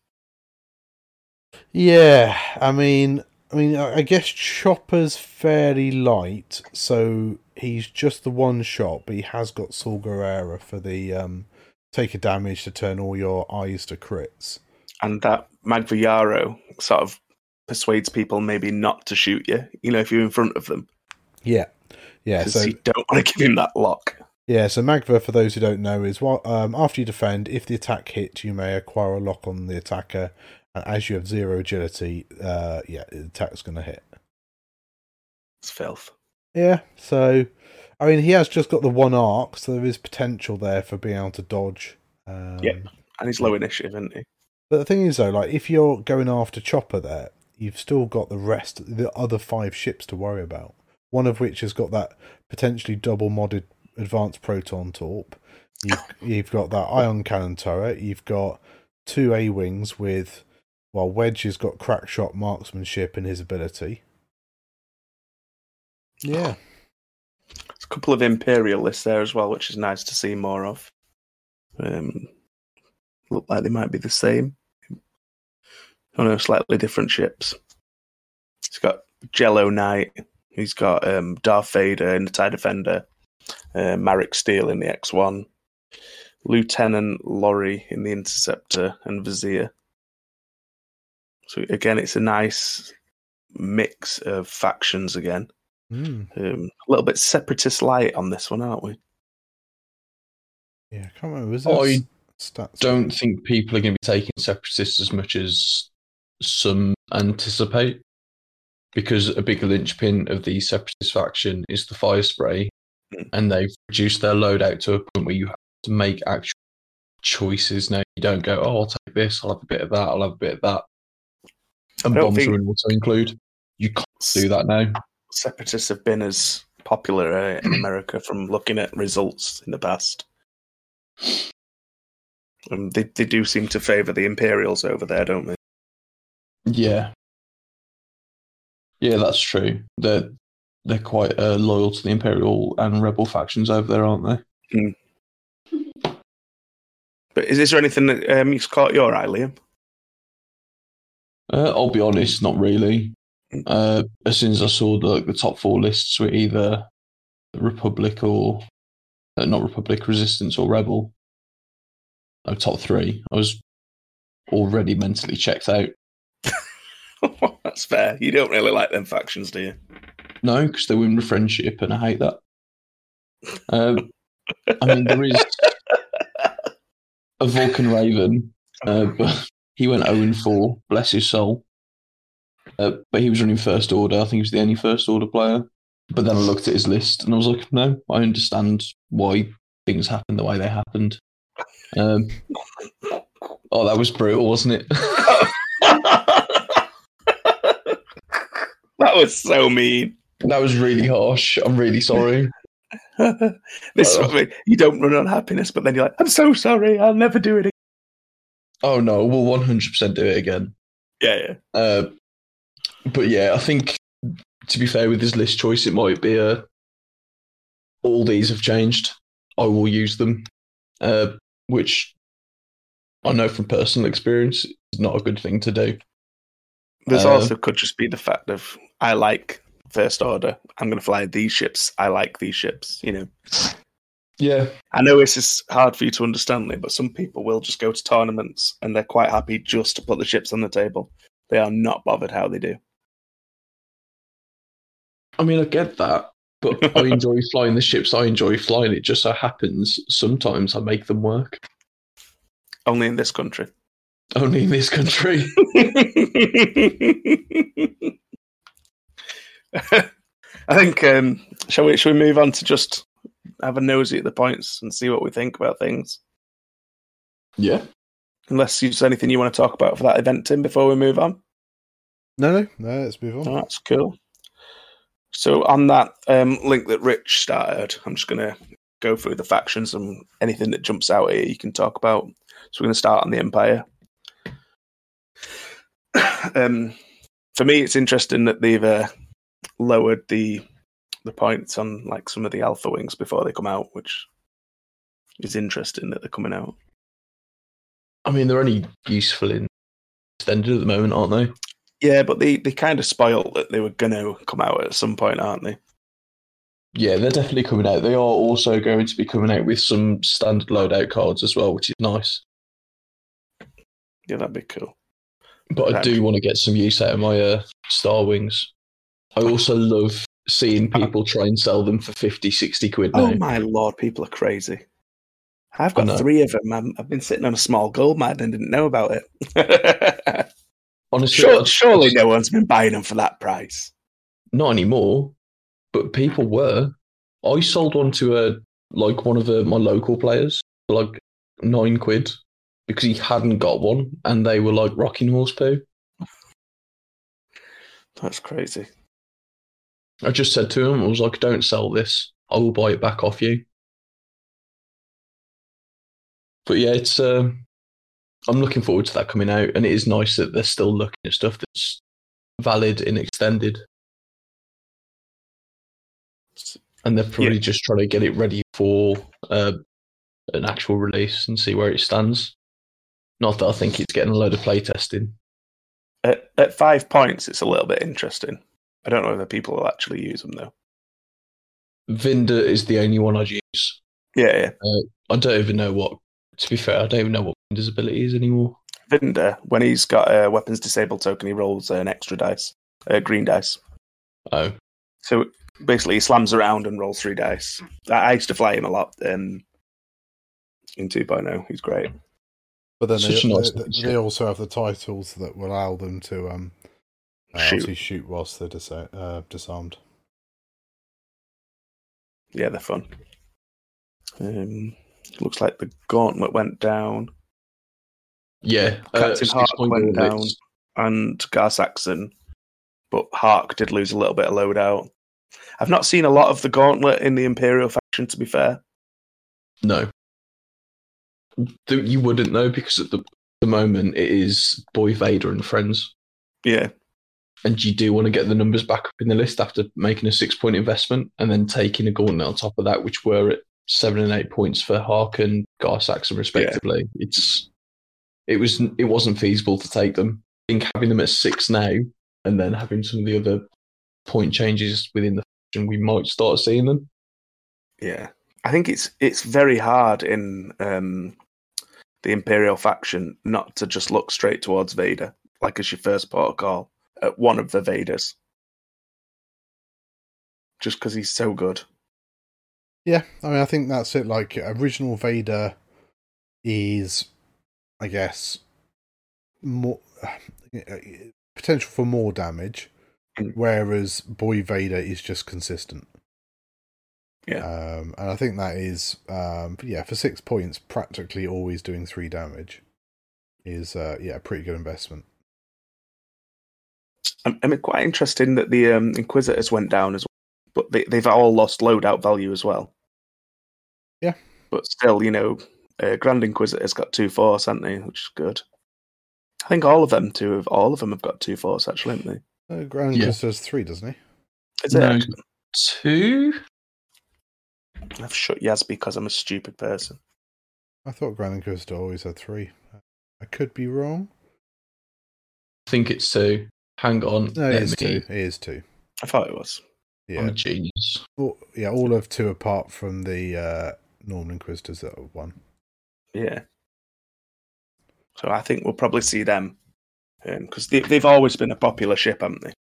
Yeah, I mean, I mean, I guess Chopper's fairly light, so he's just the one shot, but he has got Saw Gerrera for the um, take a damage to turn all your eyes to crits. And that Magvayaro sort of persuades people maybe not to shoot you, you know, if you're in front of them. Yeah, yeah. So you don't want to give him that lock. yeah, so Magva, for those who don't know, is what um, after you defend, if the attack hits, you may acquire a lock on the attacker, and as you have zero agility, uh, yeah, the attack's going to hit. It's filth. Yeah, so I mean, he has just got the one arc, so there is potential there for being able to dodge. Um, Yep. And he's low initiative, isn't he? But the thing is, though, like if you're going after Chopper, there, you've still got the rest, the other five ships to worry about. One of which has got that potentially double modded advanced proton torp. You've, you've got that ion cannon turret. You've got two A wings with, well, Wedge has got crack shot marksmanship in his ability. Yeah. There's a couple of imperialists there as well, which is nice to see more of. Um, look like they might be the same. Oh no, slightly different ships. He's got Jello Knight. He's got um, Darth Vader in the TIE Defender. Uh, Maarek Stele in the X1. Lieutenant Lorrir in the Interceptor and Vizier. So again, it's a nice mix of factions again. Mm. Um, a little bit separatist light on this one, aren't we? Yeah, I can't remember. Was there I s- stats? don't think people are going to be taking separatists as much as some anticipate, because a big linchpin of the separatist faction is the fire spray, Mm. and they've reduced their loadout to a point where you have to make actual choices now. You don't go, oh, I'll take this, I'll have a bit of that, I'll have a bit of that. And bombs think- are an auto include. You can't do that now. Separatists have been as popular uh, in America from looking at results in the past. Um, they they do seem to favour the Imperials over there, don't they? Yeah. Yeah, that's true. They're they're quite uh, loyal to the Imperial and Rebel factions over there, aren't they? But is, is there anything that um, has caught your eye, Liam? Uh, I'll be honest, not really. Uh, as soon as I saw the the top four lists were either Republic or uh, not Republic, Resistance or Rebel. No, top three. I was already mentally checked out. That's fair. You don't really like them factions, do you? No, because they win with friendship, and I hate that. Um, I mean, there is a Vulcan Raven, uh, but he went 0 and 4, bless his soul. Uh, but he was running first order. I think he was the only first order player. But then I looked at his list and I was like, no, I understand why things happened the way they happened. Um, oh, that was brutal, wasn't it? that was so mean. that was really harsh. I'm really sorry. this is what I mean. You don't run on happiness, but then you're like, I'm so sorry, I'll never do it again. Oh no, we'll 100% do it again. Yeah, yeah. Uh, but yeah, I think to be fair with his list choice, it might be a all these have changed. I will use them, uh, which I know from personal experience is not a good thing to do. This Uh, also could just be the fact of I like First Order. I'm going to fly these ships. I like these ships. You know, Yeah, I know this is hard for you to understand, Lee, but some people will just go to tournaments and they're quite happy just to put the chips on the table. They are not bothered how they do. I mean I get that, but I enjoy flying the ships. I enjoy flying. It just so happens sometimes I make them work. Only in this country. Only in this country. I think. Um, shall we? Shall we move on to just have a nosy at the points and see what we think about things. Yeah. Unless there's anything you want to talk about for that event, Tim, before we move on. No, no, no. Let's move on. Oh, that's cool. So on that um, link that Rich started, I'm just going to go through the factions and anything that jumps out here you can talk about. So we're going to start on the Empire. um, for me, it's interesting that they've uh, lowered the the points on like some of the Alpha wings before they come out, which is interesting that they're coming out. I mean, they're only useful in extended at the moment, aren't they? Yeah, but they, they kind of spoiled that they were going to come out at some point, aren't they? Yeah, they're definitely coming out. They are also going to be coming out with some standard loadout cards as well, which is nice. Yeah, that'd be cool. But I Exactly. do want to get some use out of my uh, Star Wings. I also love seeing uh, people try and sell them for 50, 60 quid oh now. Oh my lord, people are crazy. I've got three of them. I'm, I've been sitting on a small gold mine and didn't know about it. Honestly, Sure, I- surely no one's been buying them for that price. not anymore, but people were. I sold one to a like one of my local players for like nine quid because he hadn't got one, and they were like rocking horse poo. That's crazy. I just said to him, I was like, "Don't sell this. I will buy it back off you." But yeah, it's. Um, I'm looking forward to that coming out, and it is nice that they're still looking at stuff that's valid and extended, and they're probably just trying to get it ready for uh, an actual release and see where it stands. Not that I think it's getting a load of playtesting. At, at five points, it's a little bit interesting. I don't know whether people will actually use them though. Vynder is the only one I'd use. Yeah, yeah. I don't even know what. To be fair, I don't even know what Vynder's ability is anymore. Vynder, when he's got a weapons disabled token, he rolls an extra dice, uh, green dice. Oh, So basically, he slams around and rolls three dice. I I used to fly him a lot um, in 2.0. He's great. But then they, nice they, they also have the titles that will allow them to um, uh, Shoot. obviously shoot whilst they're disa- uh, disarmed. Yeah, they're fun. Um, looks like the gauntlet went down, yeah. Captain six Hark went gauntlets. down. and Gar Saxon, but Hark did lose a little bit of loadout. I've not seen a lot of the gauntlet in the Imperial faction, to be fair. No. You wouldn't know because at the, the moment it is Boy Vader and friends. Yeah, And you do want to get the numbers back up in the list after making a six point investment and then taking a gauntlet on top of that, which were at seven and eight points for Hark and Gar Saxon respectively. It's it was it wasn't feasible to take them. I think having them at six now and then having some of the other point changes within the faction, we might start seeing them. yeah. I think it's it's very hard in um, the Imperial faction not to just look straight towards Vader, like as your first protocol at one of the Vaders, just because he's so good. Yeah, I mean, I think that's it. Like, original Vader is, I guess, more potential for more damage, Mm. whereas Boy Vader is just consistent. Yeah. Um, and I think that is, um, yeah, for six points, practically always doing three damage is, uh, yeah, a pretty good investment. I I mean, quite interesting that the um, Inquisitors went down as well, but they, they've all lost loadout value as well. Yeah. But still, you know, uh, Grand Inquisitor's got two force, haven't they? Which is good. I think all of them two have all of them have got two force actually, haven't they? Uh, Grand Yeah. Inquisitor has three, doesn't he? Is it? No. actually? Two? I've shut Yaz because I'm a stupid person. I thought Grand Inquisitor always had three. I could be wrong. I think it's two. Hang on. No, it let is me- two. It is two. I thought it was. I'm Yeah, a genius. all, yeah, all of two apart from the uh, Norman Inquisitors that are one. Yeah. So I think we'll probably see them because they, they've always been a popular ship, haven't they?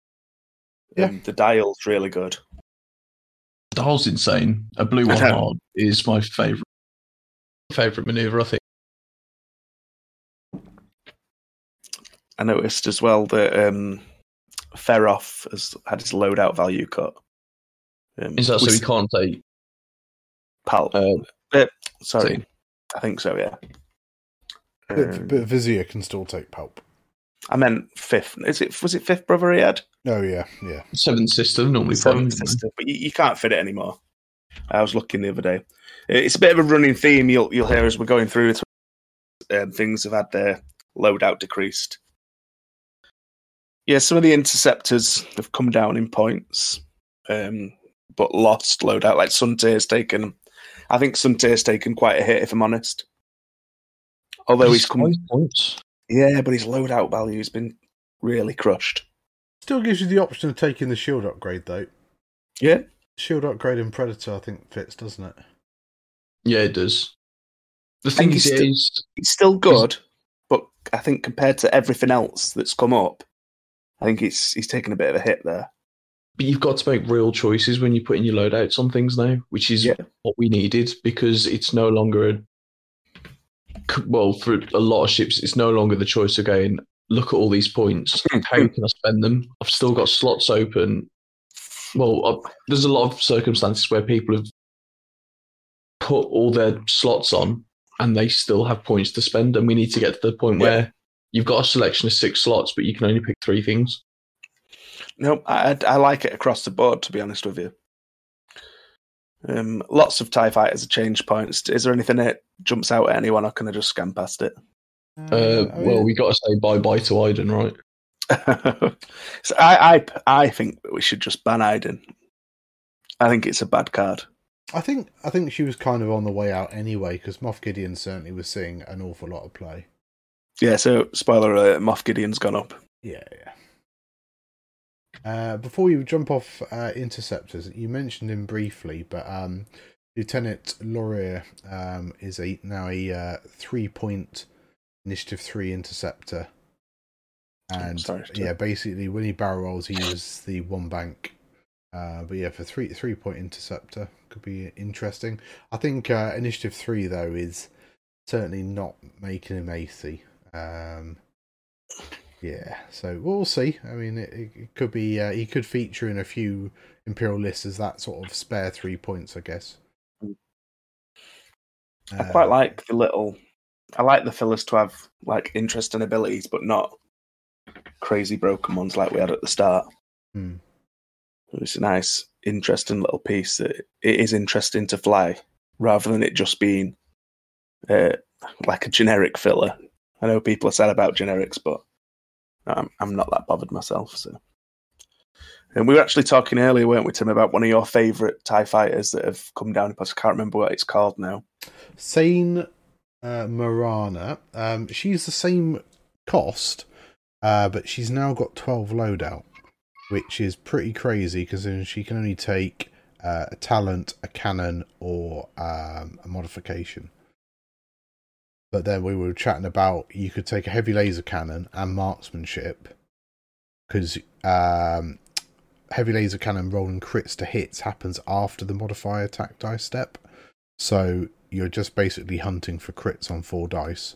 Yeah. Um, the dial's really good. The Dial's insane. A blue one is my favorite favorite maneuver. I think. I noticed as well that um, Feroff has had his loadout value cut. Um, Is that so we he can't take? Pal. Uh, Sorry, Zane. I think so. Yeah. But, Um, but Vizier can still take pulp. I meant fifth. Is it? Was it fifth brother he had? Oh yeah, yeah. seventh sister normally Seventh five. sister, but you, you can't fit it anymore. I was looking the other day. It's a bit of a running theme. You'll you'll hear as we're going through it. Um, things have had their loadout decreased. Yeah, some of the interceptors have come down in points, um, but lost loadout. Like Soontir's taken. I think Soontir's taken quite a hit, if I'm honest. Although he's come, five points. yeah, but his loadout value has been really crushed. Still gives you the option of taking the shield upgrade though. Yeah, Shield upgrade in Predator, I think fits, doesn't it? Yeah, it does. The thing he's is, still- is It's still good, but I think compared to everything else that's come up, I think it's he's taken a bit of a hit there. but you've got to make real choices when you're putting your loadouts on things now, which is Yeah. what we needed because it's no longer a well for a lot of ships. It's no longer the choice of going look at all these points. How can I spend them? I've still got slots open. Well, uh, there's a lot of circumstances where people have put all their slots on and they still have points to spend, and we need to get to the point Yeah. where you've got a selection of six slots, but you can only pick three things. No, I I like it across the board. To be honest with you, um, lots of Tie Fighters have changed points. Is there anything that jumps out at anyone, or can I just scan past it? Uh, I mean, well, we got to say bye bye to Iden, right? so I, I I think we should just ban Iden. I think it's a bad card. I think I think she was kind of on the way out anyway because Moff Gideon certainly was seeing an awful lot of play. Yeah. So spoiler alert: Moff Gideon's gone up. Yeah, yeah. Uh, before you jump off uh, interceptors, you mentioned him briefly, but um, Lieutenant Lorrir um, is a now a uh, three-point initiative three interceptor, and sorry, yeah, basically when he barrel rolls, he uses the one bank. Uh, but yeah, for three three-point interceptor could be interesting. I think uh, initiative three though is certainly not making him AC. Um, yeah, so we'll see. I mean, it, it could be uh, he could feature in a few imperial lists as that sort of spare three points, I guess. I quite Uh, like the little. I like the fillers to have like interesting abilities, but not crazy broken ones like we had at the start. Hmm. It's a nice, interesting little piece that it is interesting to fly, rather than it just being uh, like a generic filler. I know people are sad about generics, but I'm, I'm not that bothered myself. So, and we were actually talking earlier, weren't we, Tim, about one of your favourite Tie fighters that have come down. I can't remember what it's called now. Seyn uh, Marana. Um, she's the same cost, uh, but she's now got 12 loadout, which is pretty crazy because then she can only take uh, a talent, a cannon, or um, a modification. But then we were chatting about you could take a heavy laser cannon and marksmanship because um, heavy laser cannon rolling crits to hits happens after the modifier attack dice step. So you're just basically hunting for crits on four dice.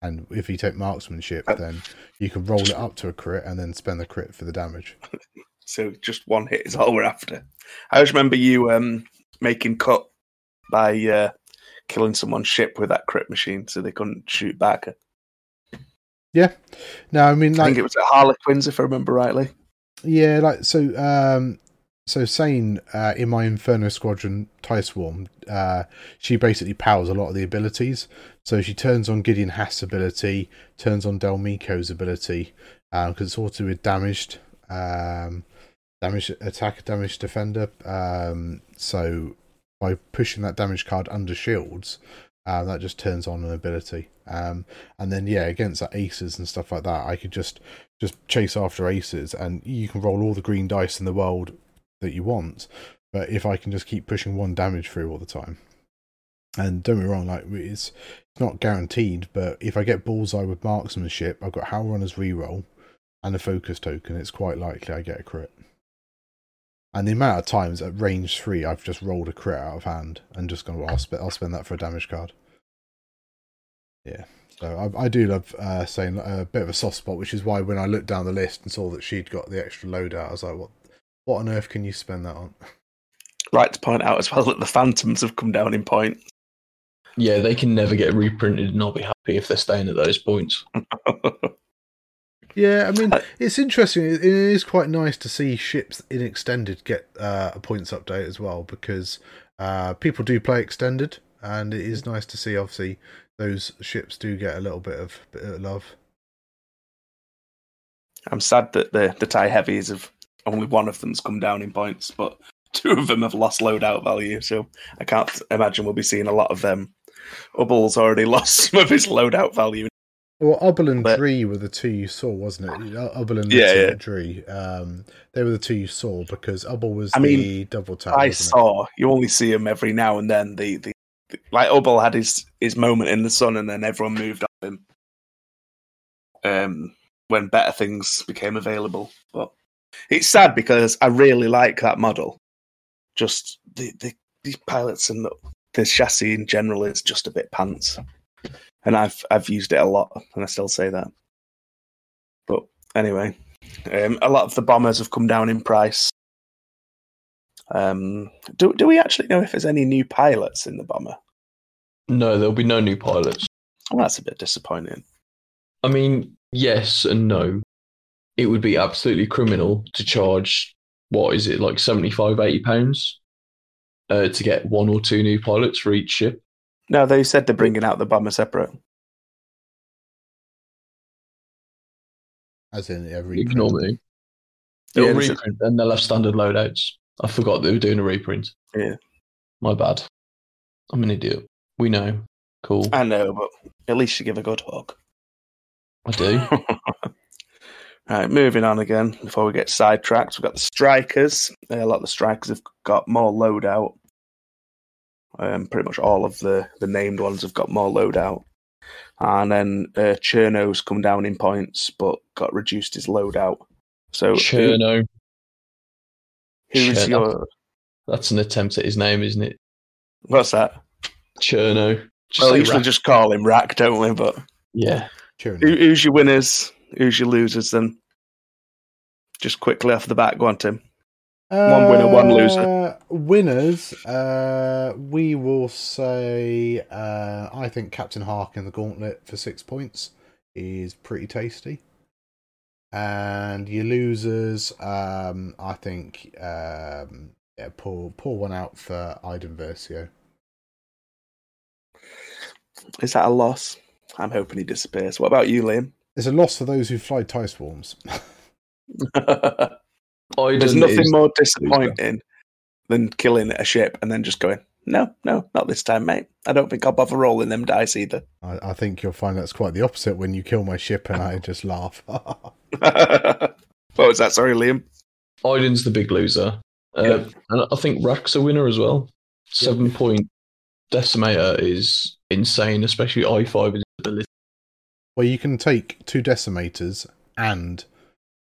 And if you take marksmanship, then you can roll it up to a crit and then spend the crit for the damage. So just one hit is all we're after. I always remember you um, making cut by uh, killing someone's ship with that crit machine, so they couldn't shoot back. Yeah. No, I mean, I think it was at Harlequins, if I remember rightly. yeah, like so. Um, so Seyn uh, in my Inferno Squadron Tie Swarm, uh, she basically powers a lot of the abilities. So she turns on Gideon Hass ability, turns on Del Meeko's ability because it's all to do with damaged, um, damage attack, damage defender. Um, so by pushing that damage card under shields, uh, that just turns on an ability. Um, and then yeah, against like aces and stuff like that, I could just just chase after aces, and you can roll all the green dice in the world that you want. But if I can just keep pushing one damage through all the time, and don't be wrong, like it's it's not guaranteed, but if I get bullseye with marksmanship, I've got Howlrunner's reroll and a focus token. It's quite likely I get a crit. And the amount of times at range three I've just rolled a crit out of hand and just gone, well, I'll, sp- I'll spend that for a damage card. Yeah. So I, I do love uh, saying a bit of a soft spot, which is why when I looked down the list and saw that she'd got the extra loadout, I was like, what, what on earth can you spend that on? Right to point out as well that the Phantoms have come down in points. Yeah, they can never get reprinted, and I'll be happy if they're staying at those points. Yeah, I mean, Uh, it's interesting. It it is quite nice to see ships in extended get uh, a points update as well because uh, people do play extended, and it is nice to see. Obviously, those ships do get a little bit of, bit of love. I'm sad that the the tie heavies have only one of them's come down in points, but two of them have lost loadout value. So I can't imagine we'll be seeing a lot of them. Ubble's already lost some of his loadout value. Well, Ubbel and But- Dree were the two you saw, wasn't it? Ubbel and yeah, yeah. Dree. Um, they were the two you saw because Ubbel was I the mean, double tap. I wasn't it? saw you only see him every now and then. The, the, the like Ubble had his his moment in the sun, and then everyone moved off him. Um, when better things became available, but it's sad because I really like that model. Just the the these pilots and the, the chassis in general is just a bit pants, and I've I've used it a lot, and I still say that. But anyway, um, a lot of the bombers have come down in price. Um, do do we actually know if there's any new pilots in the bomber? No, there'll be no new pilots. Well, that's a bit disappointing. I mean, yes and no. It would be absolutely criminal to charge what is it like 75 80 pounds uh, to get one or two new pilots for each ship. No, they said they're bringing out the bomber separate. As in every Ignore me. They'll Yeah, reprint and they'll have standard loadouts. I forgot they were doing a reprint. Yeah. My bad. I'm an idiot. We know. Cool. I know, but at least you give a good hug. I do. right, moving on again before we get sidetracked. We've got the strikers. Uh, a lot of the strikers have got more loadout. Um, pretty much all of the, the named ones have got more loadout. And then uh, Cherno's come down in points, but got reduced his loadout. So who, Cherno. who's Cherno. your That's an attempt at his name, isn't it? what's that? Cherno. Just well, usually just call him Rack, don't we? But yeah. Who, who's your winners? Who's your losers? Then just quickly off the bat, go on, Tim. One winner, one loser. Uh, Winners, uh, we will say, uh, I think Captain Hark in the Gauntlet for six points is pretty tasty. And your losers, um, I think, um, yeah, pull pull one out for Iden Versio. Is that a loss? I'm hoping he disappears. What about you, Liam? It's a loss for those who fly tie swarms. Iden There's nothing is- more disappointing than killing a ship and then just going, no, no, not this time, mate. I don't think I'll bother rolling them dice either. I, I think you'll find that's quite the opposite when you kill my ship and I just laugh. what was that? Sorry, Liam. Iden's the big loser. Uh, Yeah. And I think Rack's a winner as well. Seven point decimator is insane, especially i5 ability. Well, you can take two decimators and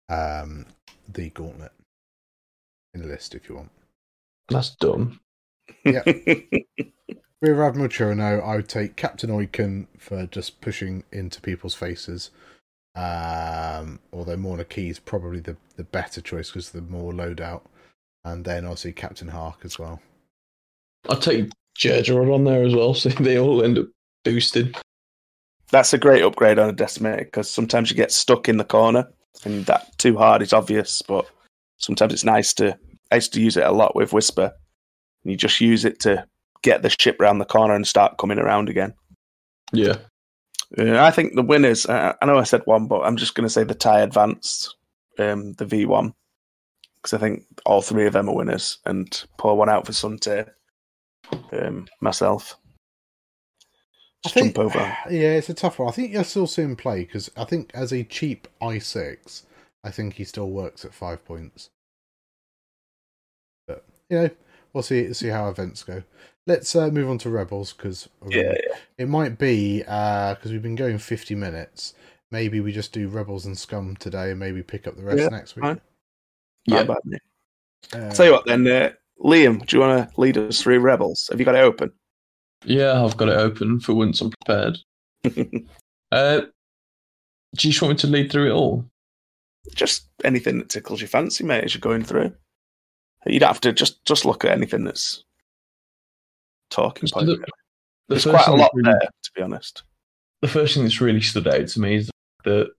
um, the gauntlet in the list if you want. That's dumb. Yeah. Rear Admiral Cherno, I would take Captain Oicunn for just pushing into people's faces. Um, although Morna Kee is probably the, the better choice because the more loadout. And then obviously Captain Hark as well. I'd take Gergerod on there as well, so they all end up boosted. That's a great upgrade on a decimator because sometimes you get stuck in the corner and that too hard is obvious, but sometimes it's nice to. I used to use it a lot with Whisper. You just use it to get the ship round the corner and start coming around again. Yeah. Uh, I think the winners. Uh, I know I said one, but I'm just going to say the tie advanced, um, the V1, because I think all three of them are winners, and pour one out for Soontir. Um, myself. Just jump over. Yeah, it's a tough one. I think you'll still see him play because I think as a cheap i6, I think he still works at five points. But you know, we'll see see how events go. Let's uh, move on to Rebels because Yeah, it might be because we've been going fifty minutes. Maybe we just do Rebels and Scum today, and maybe pick up the rest Yeah, next week. fine. Yeah. Not bad, mate. Uh, Tell you what, then, uh, Liam, do you want to lead us through Rebels? Have you got it open? Yeah, I've got it open for once I'm prepared. Uh, do you just want me to lead through it all? Just anything that tickles your fancy, mate, as you're going through. You don't have to just just look at anything that's talking point. the- The There's quite a lot really- there, to be honest. the first thing that's really stood out to me is that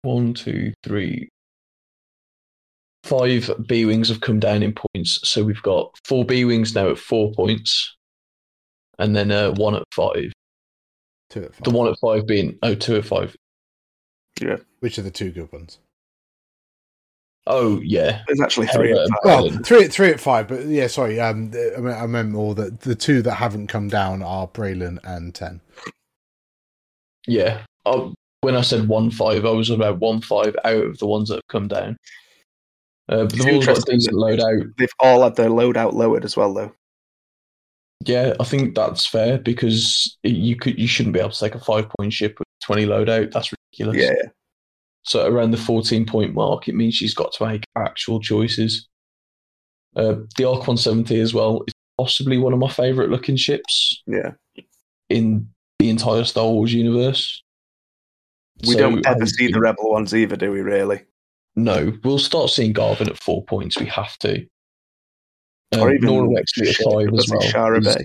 one, two, three, five B wings have come down in points. So we've got four B wings now at four points, and then uh, one at five. Two at five. The one at five being oh, two at five. Yeah. Which are the two good ones? Oh yeah, There's actually three. Hera of and. Well, three, three at five, but yeah, sorry. Um, I mean, I meant more that the two that haven't come down are Braylen and Ten. yeah. Oh, when I said one five, I was about one five out of the ones that have come down. Uh, but It's they've all got interesting decent loadout. They've all had their loadout lowered as well, though. Yeah, I think that's fair because you could you shouldn't be able to take a five point ship with twenty loadout. That's ridiculous. Yeah. So around the fourteen point mark, it means she's got to make actual choices. Uh, the Arc one seventy as well is possibly one of my favourite looking ships yeah. in the entire Star Wars universe. We So, don't ever see the rebel ones either, do we? Really? No, we'll start seeing Garven at four points. We have to. Um, or even Norra Wexley at five as well. Shara Bey?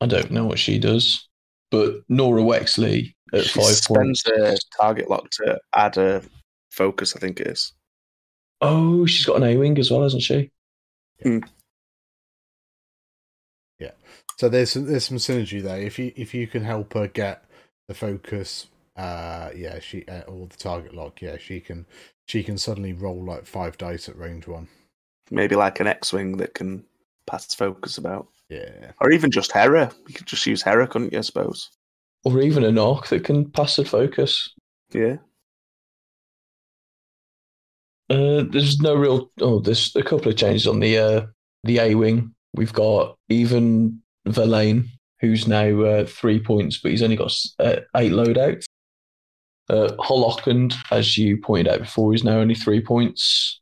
I don't know what she does, but Norra Wexley at She five spends points. a target lock to add a focus. I think it is. Oh, she's got an A wing as well, hasn't she? Yeah. So there's some, there's some synergy there. If you if you can help her get the focus, uh, yeah, she uh, or the target lock, yeah, she can she can suddenly roll like five dice at range one. Maybe like an X-wing that can pass focus about, Yeah, or even just Hera. You could just use Hera, couldn't you? I suppose. Or even an arc that can pass and focus. Yeah. Uh, there's no real. Oh, there's a couple of changes on the uh, the A wing. We've got Evaan Verlaine, who's now uh, three points, but he's only got uh, eight loadouts. Uh, Holockand, as you pointed out before, is now only three points.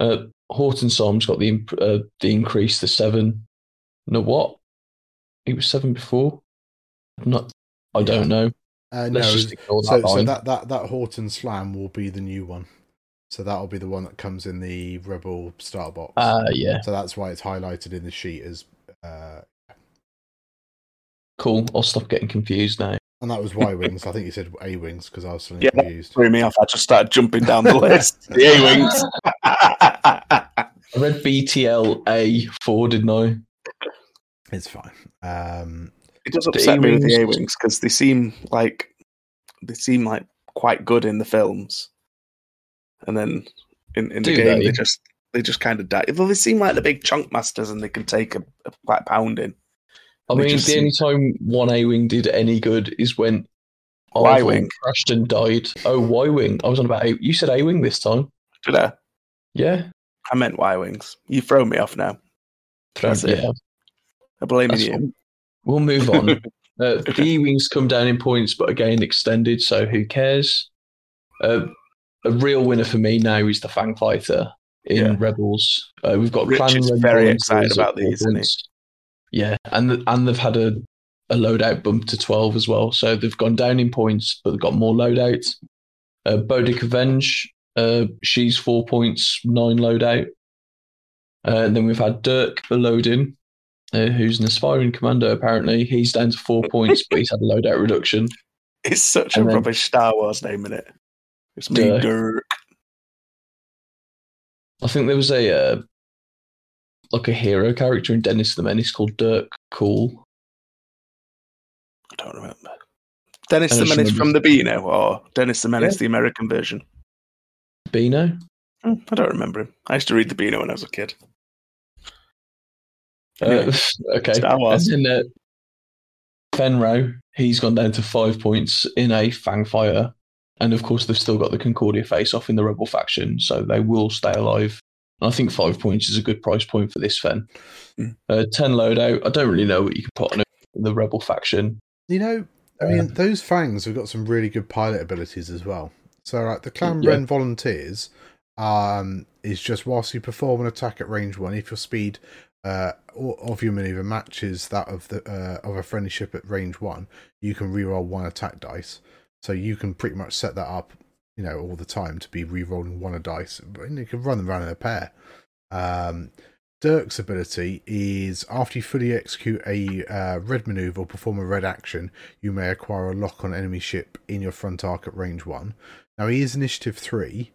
Uh, Horton Salm's got the uh, the increase to seven. No, what? He was seven before. Not. I don't know. uh, no. Ignore that So, so that, that that Horton Salm will be the new one. So that'll be the one that comes in the Rebel Star box. Ah, yeah. so that's why it's highlighted in the sheet as, uh, Cool. I'll stop getting confused now. And that was Y wings. I think you said A wings because I was suddenly Yeah. confused. Threw me off. I just started jumping down the list. the A-wings. I read BTL A4, didn't I? It's fine. Um, It does The upset me with the A-wings- A-wings because they seem like they seem like quite good in the films, and then in, in the Do game they? they? just they just kind of die. Well, they seem like the big chunk masters, and they can take a, a quite pounding. I mean, the only time one A Wing did any good is when Y-wing. Crashed and died. Oh, Y Wing. I was on about A. You said A Wing this time. Did I? Yeah. I meant Y-wings. You throw me off now. That's it. I blame That's you. fine. We'll move on. uh, the E Wings come down in points, but again, extended, so who cares? Uh, a real winner for me now is the Fang Fighter in Yeah. Rebels. Uh, we've got Rich Clan is very excited about these, isn't he? points. Yeah, and and they've had a, a loadout bump to twelve as well, so they've gone down in points, but they've got more loadouts. Uh, Bodica Venj, uh, she's four points, nine loadout. Uh, and then we've had Dirk Ullodin, uh, who's an aspiring commando. Apparently, he's down to four points, but he's had a loadout reduction. It's such a And then- rubbish Star Wars name in it. It's me, Dirk. Dirk. I think there was a uh, like a hero character in Dennis the Menace called Dirk Cool. I don't remember. Dennis the Menace from the Beano, or Dennis the Menace, Yeah. the American version. Beano. Hmm, I don't remember him. I used to read the Beano when I was a kid. Uh, okay. Star Wars. And then uh, Fenn Rau, he's gone down to five points in a Fang Fighter. And of course, they've still got the Concordia face off in the Rebel faction, so they will stay alive. I think five points is a good price point for this Fenn. Mm. Uh, 10 loadout. I don't really know what you can put on the Rebel faction. You know, I mean, those fangs have got some really good pilot abilities as well. So, like the Clan Yeah. Ren Volunteers, um, is just whilst you perform an attack at range one, if your speed uh, of your maneuver matches that of the uh, of a friendly ship at range one, you can reroll one attack dice. So you can pretty much set that up, you know, all the time to be rerolling one a dice. But you can run them around in a pair. Um, Dirk's ability is after you fully execute a uh, red maneuver or perform a red action, you may acquire a lock on enemy ship in your front arc at range one. Now he is initiative three,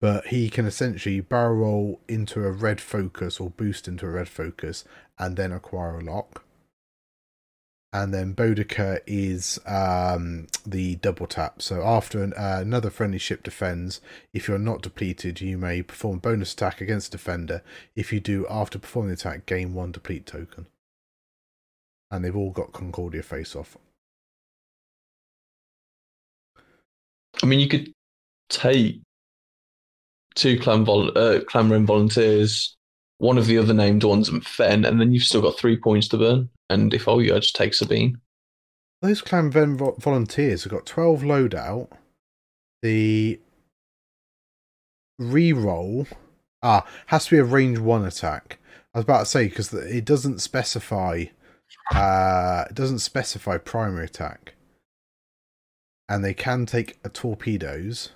but he can essentially barrel roll into a red focus or boost into a red focus and then acquire a lock. And then Bodica is um, the double tap. So after an, uh, another friendly ship defends, if you're not depleted, you may perform bonus attack against defender. If you do, after performing the attack, gain one deplete token. And they've all got Concordia face off. I mean, you could take two clan vol- uh, Clan Wren volunteers, one of the other named ones, and Fenn, and then you've still got three points to burn. And if I were you, I'd just take Sabine. Those Clan volunteers have got 12 loadout. The re-roll ah has to be a range one attack. I was about to say because it doesn't specify uh it doesn't specify primary attack. And they can take a torpedoes.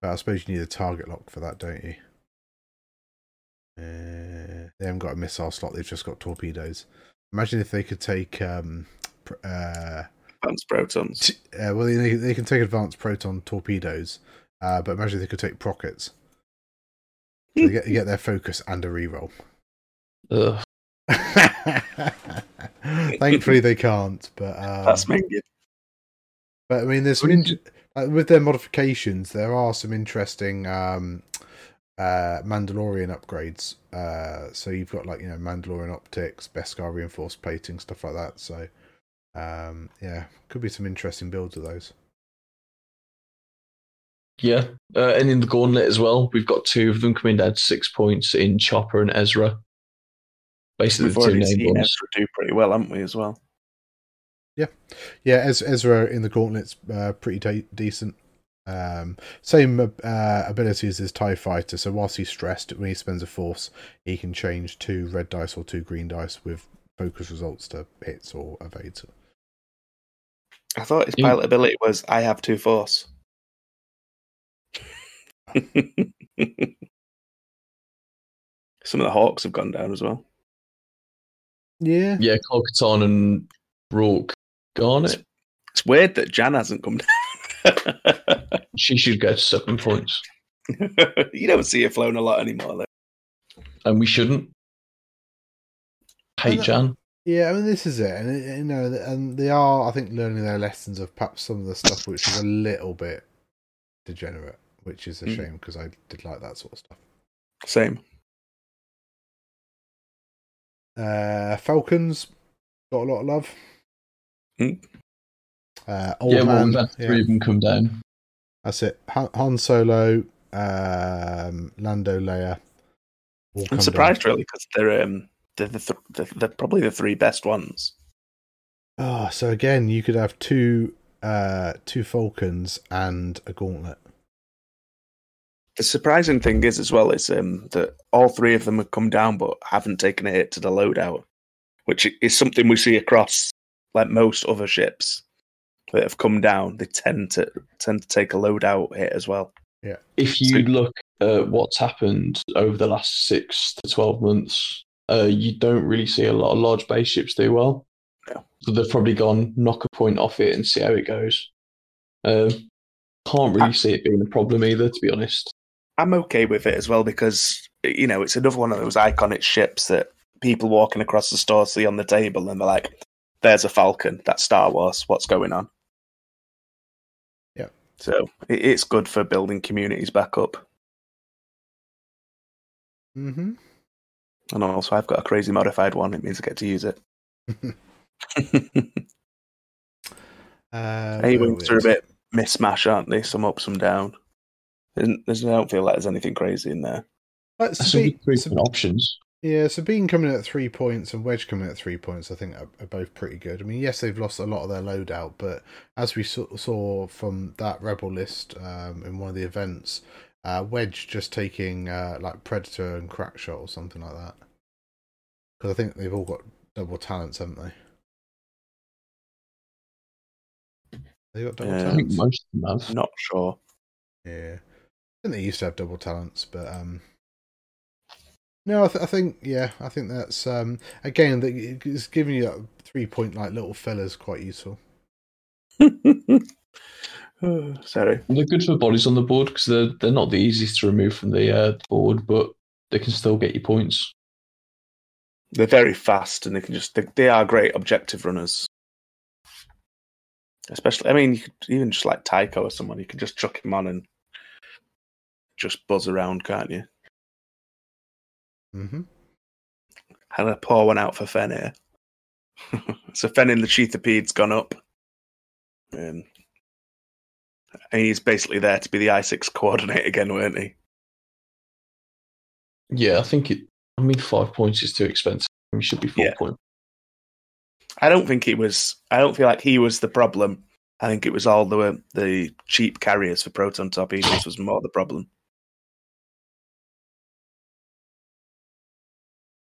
But I suppose you need a target lock for that, don't you? Uh, they haven't got a missile slot. They've just got torpedoes. Imagine if they could take um, pr- uh, Advanced protons. t- uh, well, they, they can take advanced proton torpedoes, uh, but imagine if they could take prockets. So they get, get their focus and a reroll. Ugh. Thankfully, they can't. But um, That's minging. But I mean, there's some in- uh, with their modifications. There are some interesting um, uh, Mandalorian upgrades. Uh, so you've got like you know Mandalorian optics, Beskar reinforced plating, stuff like that. So um, yeah, could be some interesting builds of those. Yeah, uh, and in the gauntlet as well, we've got two of them coming down to six points in Chopper and Ezra. Basically, We've the two already named seen ones. Ezra do pretty well, haven't we, as well? Yeah. Yeah, Ez- Ezra in the gauntlet's uh, pretty de- decent. Um, same uh, abilities as his Tie Fighter. So whilst he's stressed, when he spends a force, he can change two red dice or two green dice with focus results to hits or evades. I thought his Yeah. pilot ability was I have two force. Some of the Hawks have gone down as well. Yeah, Yeah, Kyle Katarn and Roark Garnet. It's weird that Jan hasn't come down. She should get seven points, you don't see her flown a lot anymore. Though. and we shouldn't. Hey, know. Jan. yeah. I mean, this is it, and you know, and they are, I think, learning their lessons of perhaps some of the stuff which is a little bit degenerate, which is a Mm. shame because I did like that sort of stuff. Same. Uh, Falcons got a lot of love. Mm. Uh, old yeah, well, man, we've had yeah. three of them come down. That's it. Han, Han Solo, um, Lando, Leia. I'm surprised really because they're um they're, the th- they're, they're probably the three best ones. down. Oh, so again, you could have two, uh, two Falcons and a Gauntlet. The surprising thing is as well is um that all three of them have come down but haven't taken a hit to the loadout, which is something we see across like most other ships that have come down. They tend to tend to take a loadout hit as well. Yeah. If you So- look at what's happened over the last six to twelve months, uh, you don't really see a lot of large base ships do well. No. So they've probably gone knock a point off it and see how it goes. Um, can't really see it being a problem either, to be honest. I'm okay with it as well because you know it's another one of those iconic ships that people walking across the store see on the table and they're like, "There's a Falcon. That's Star Wars. What's going on?" Yeah. So it's good for building communities back up. Mm-hmm. And also, I've got a crazy modified one. It means I get to use it. Uh, A where wings are a was- bit mismatch, aren't they? Some up, some down. There's, there's, I don't feel like there's anything crazy in there. Like, That's some Sabine, three Sab- options. Yeah, so Sabine coming at three points and Wedge coming at three points, I think are, are both pretty good. I mean, yes, they've lost a lot of their loadout, but as we saw, saw from that Rebel list um, in one of the events, uh, Wedge just taking uh, like Predator and Crackshot or something like that. Because I think they've all got double talents, haven't they? They got double Yeah. I think talents. most of them have. Not sure. Yeah, I think they used to have double talents, but um, No, I, th- I think yeah, I think that's um again that it's giving you that three point like little fillers quite useful. Oh, Sorry. They're good for bodies on the board because they're they're not the easiest to remove from the uh, board, but they can still get you points. They're very fast and they can just, they, they are great objective runners. Especially, I mean, you could even just like Tycho or someone, you can just chuck him on and just buzz around, can't you? Mm-hmm. And I pour one out for Fenn here. so Fenn in the Sheathipede's gone up. Um, and he's basically there to be the I6 coordinate again, weren't he? Yeah, I think it. I mean, five points is too expensive. We should be four Yeah. points. I don't think he was. I don't feel like he was the problem. I think it was all the the cheap carriers for proton torpedoes was more the problem.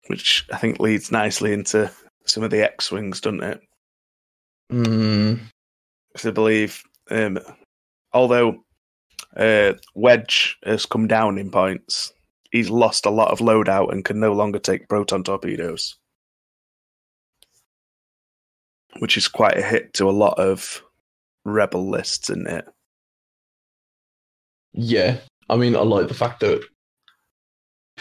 Which I think leads nicely into some of the X wings, doesn't it? Mm, I believe, um, although uh, Wedge has come down in points, he's lost a lot of loadout and can no longer take proton torpedoes, which is quite a hit to a lot of rebel lists, isn't it? yeah, I mean, I like the fact that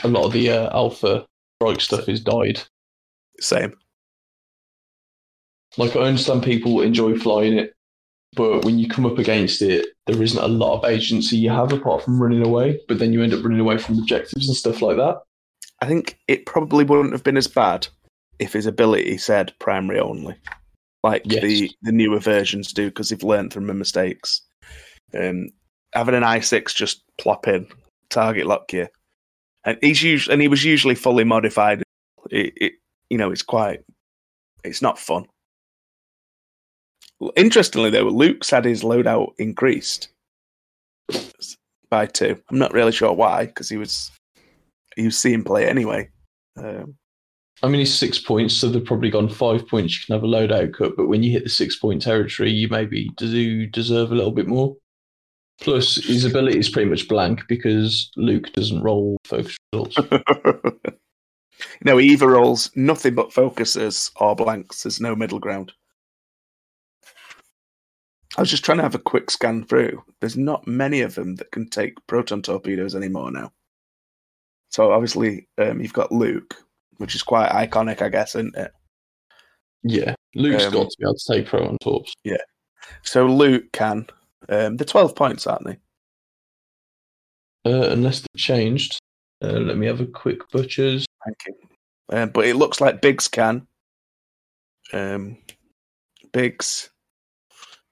a lot of the uh, alpha strike stuff has died. Same. Like, I understand people enjoy flying it, but when you come up against it, there isn't a lot of agency you have apart from running away. But then you end up running away from objectives and stuff like that. I think it probably wouldn't have been as bad if his ability said primary only, like Yes. the the newer versions do, because they've learned from their mistakes. Um, having an i six just plop in, target lock you, and he's usually and he was usually fully modified. It, it you know it's quite it's not fun. Interestingly, though, Luke's had his loadout increased by two. I'm not really sure why, because he was he was seeing play anyway. Um, I mean, he's six points, so they've probably gone five points. You can have a loadout cut, but when you hit the six point territory, you maybe do deserve a little bit more. Plus, his ability is pretty much blank because Luke doesn't roll focus results. no, he either rolls nothing but focuses or blanks. There's no middle ground. I was just trying to have a quick scan through. There's not many of them that can take proton torpedoes anymore now. So obviously, um, you've got Luke, which is quite iconic, I guess, isn't it? yeah, Luke's Um, got to be able to take proton torps. Yeah. So Luke can. Um, they're 12 points, aren't they? Uh, unless they've changed. Uh, let me have a quick butchers. Thank you. Um, but it looks like Biggs can. Um, Biggs,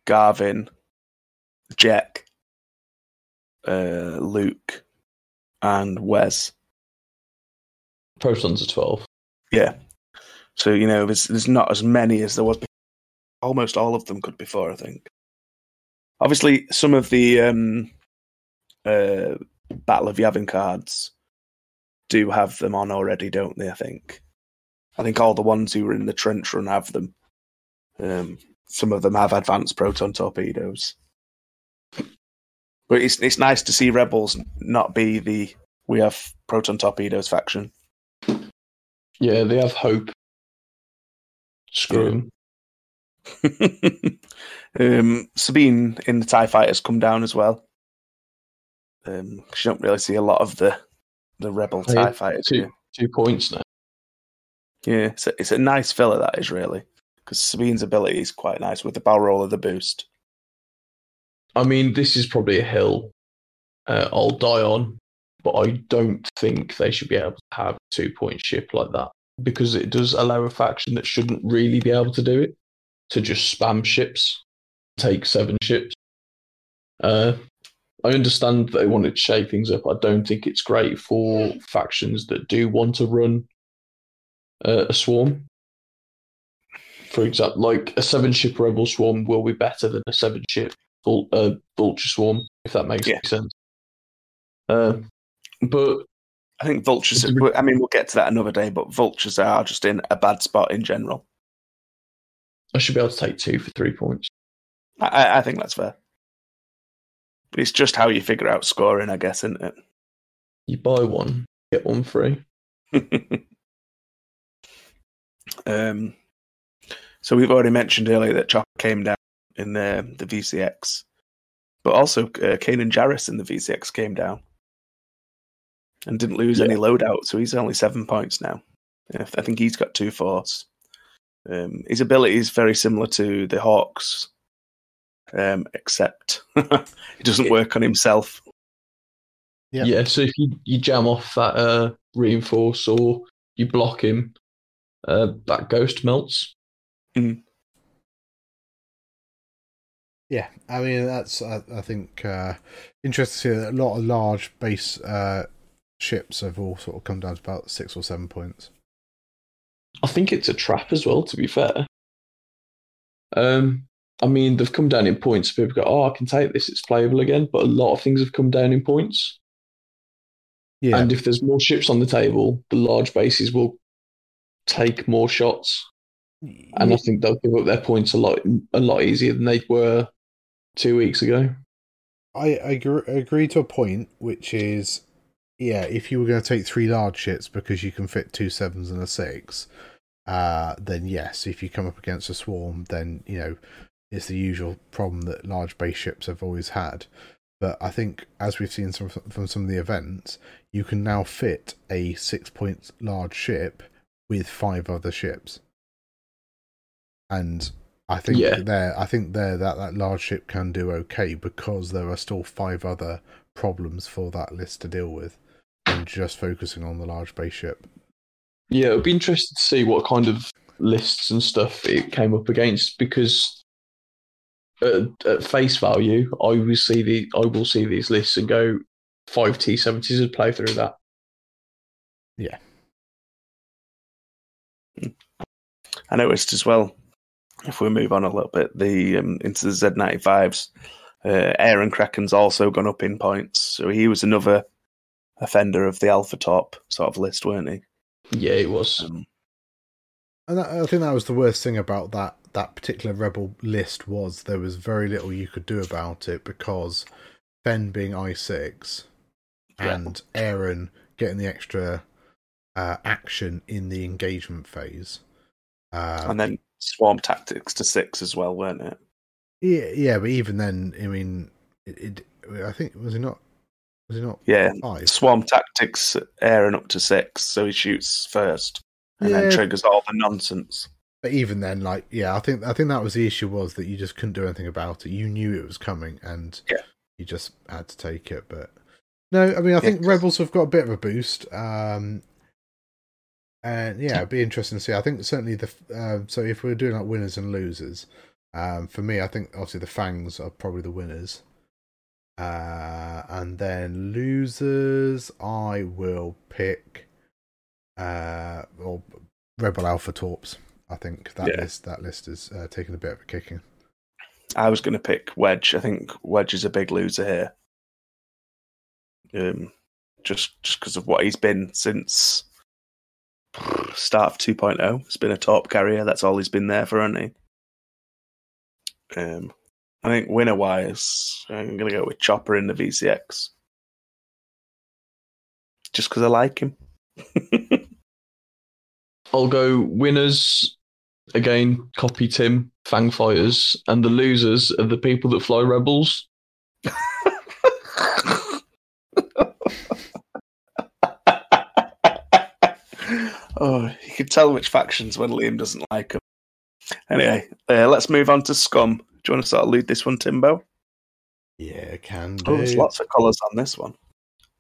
Garven, Jack, uh, Luke, and Wes. Protons are 12. Yeah. So you know, there's there's not as many as there was. Before. Almost all of them could before, I think. Obviously, some of the um, uh, Battle of Yavin cards do have them on already, don't they? I think. I think all the ones who were in the trench run have them. Um, some of them have advanced proton torpedoes. But it's it's nice to see rebels not be the we have proton torpedoes faction. Yeah, they have hope. Screw Yeah. 'em. um, Sabine in the Tie Fighters come down as well. Um, 'cause you don't really see a lot of the the Rebel Oh, yeah. Tie Fighters. Two, here. two points now. Yeah, it's a, it's a nice filler that is really because Sabine's ability is quite nice with the barrel roll of the boost. I mean, this is probably a hill uh, I'll die on, but I don't think they should be able to have a two point ship like that because it does allow a faction that shouldn't really be able to do it to just spam ships, take seven ships. Uh, I understand they wanted to shake things up. I don't think it's great for factions that do want to run uh, a swarm. For example, like a seven ship rebel swarm will be better than a seven ship vul- uh, vulture swarm, if that makes Yeah. any sense. Uh, but I think vultures. I mean, we'll get to that another day, but vultures are just in a bad spot in general. I should be able to take two for three points. I- I, think that's fair. But it's just how you figure out scoring, I guess, isn't it? You buy one, get one free. um, so we've already mentioned earlier that Chopper came down in the the VCX, but also uh, Kanan Jarrus in the VCX came down and didn't lose Yeah. any loadout, so he's only seven points now. I I think he's got two force. Um, his ability is very similar to the Hawks, um, except it doesn't work on himself. Yeah. Yeah, so if you, you jam off that uh, reinforce or you block him, uh, that ghost melts. Yeah, I mean that's I, I think uh, interesting to see that a lot of large base uh, ships have all sort of come down to about six or seven points. I think it's a trap as well, to be fair. Um, I mean, they've come down in points. People go, oh, I can take this, it's playable again. But a lot of things have come down in points. Yeah, And if there's more ships on the table, the large bases will take more shots. And I think they'll give up their points a lot a lot easier than they were two weeks ago. I, I agree, agree to a point, which is, yeah, if you were going to take three large ships because you can fit two sevens and a six, uh, then yes. If you come up against a swarm, then you know it's the usual problem that large base ships have always had. But I think, as we've seen some, from some of the events, you can now fit a six-point large ship with five other ships, and I think Yeah. there, I think there that that large ship can do okay because there are still five other problems for that list to deal with, and just focusing on the large base ship. Yeah, it would be interesting to see what kind of lists and stuff it came up against because at, at face value, I will see the I will see these lists and go five T seventies would play through that. Yeah, I noticed as well. If we move on a little bit, the um, into the Z ninety fives, uh, Airen Cracken's also gone up in points, so he was another offender of the Alpha Torp sort of list, weren't he? Yeah, he was. Um, And that, I think that was the worst thing about that that particular rebel list was there was very little you could do about it because Ben being I six Yeah. and Airen getting the extra uh, action in the engagement phase. Uh, and then Swarm Tactics to six as well, weren't it? yeah, yeah, but even then, I mean, it, it I think was he not was he not Yeah, five? Swarm Tactics Airen up to six, so he shoots first and Yeah. then triggers all the nonsense. But even then, like, yeah, I think I think that was the issue was that you just couldn't do anything about it. You knew it was coming, and Yeah. you just had to take it. But no, I mean, I think Yeah. Rebels have got a bit of a boost. Um, and yeah, it'd be interesting to see. I think certainly the um, so if we're doing like winners and losers, um, for me, I think obviously the Fangs are probably the winners. Uh, and then losers, I will pick uh, or Rebel Alpha Torps. I think that Yeah. list that list is uh, taking a bit of a kicking. I was going to pick Wedge. I think Wedge is a big loser here. Um, just just because of what he's been since start of 2.0. He's been a torp carrier. That's all he's been there for, hasn't he? Um, I think winner wise, I'm going to go with Chopper in the VCX. Just because I like him. I'll go winners again. Copy Tim Fang Fighters, and the losers are the people that fly rebels. oh, you can tell which factions when Liam doesn't like them. Anyway, uh, let's move on to Scum. Do you want to sort of lead this one, Timbo? Yeah, can Oh, there's lots of colours on this one.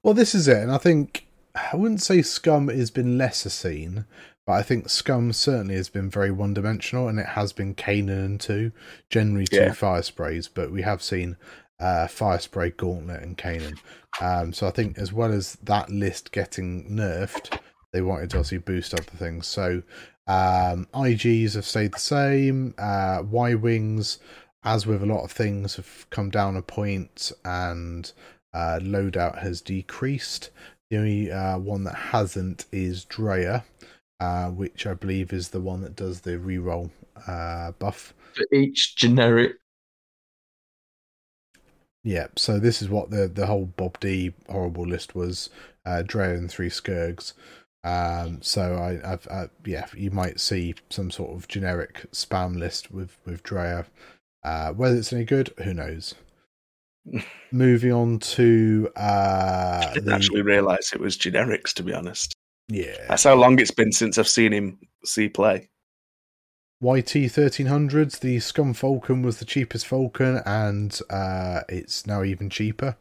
Well, this is it, and I think I wouldn't say Scum has been lesser seen, but I think Scum certainly has been very one-dimensional, and it has been Kanan too, generally two Yeah. fire sprays, but we have seen uh, fire spray, Gauntlet, and Kanan. Um, so I think as well as that list getting nerfed, they wanted to obviously boost other things. So um, IGs have stayed the same. Uh, Y wings, as with a lot of things, have come down a point, and uh, loadout has decreased. The only uh, one that hasn't is Drea, uh, which I believe is the one that does the reroll uh, buff. For each generic, Yeah, so this is what the the whole Bob D horrible list was: uh, Drea and three Skurrgs. Um, so I, I've, I, yeah, you might see some sort of generic spam list with with Drea. Uh, whether it's any good, who knows? Moving on to uh, I didn't the- actually realise it was generics, to be honest. yeah, That's how long it's been since I've seen him see play. YT thirteen hundreds. The Scum Falcon was the cheapest Falcon, and uh, it's now even cheaper.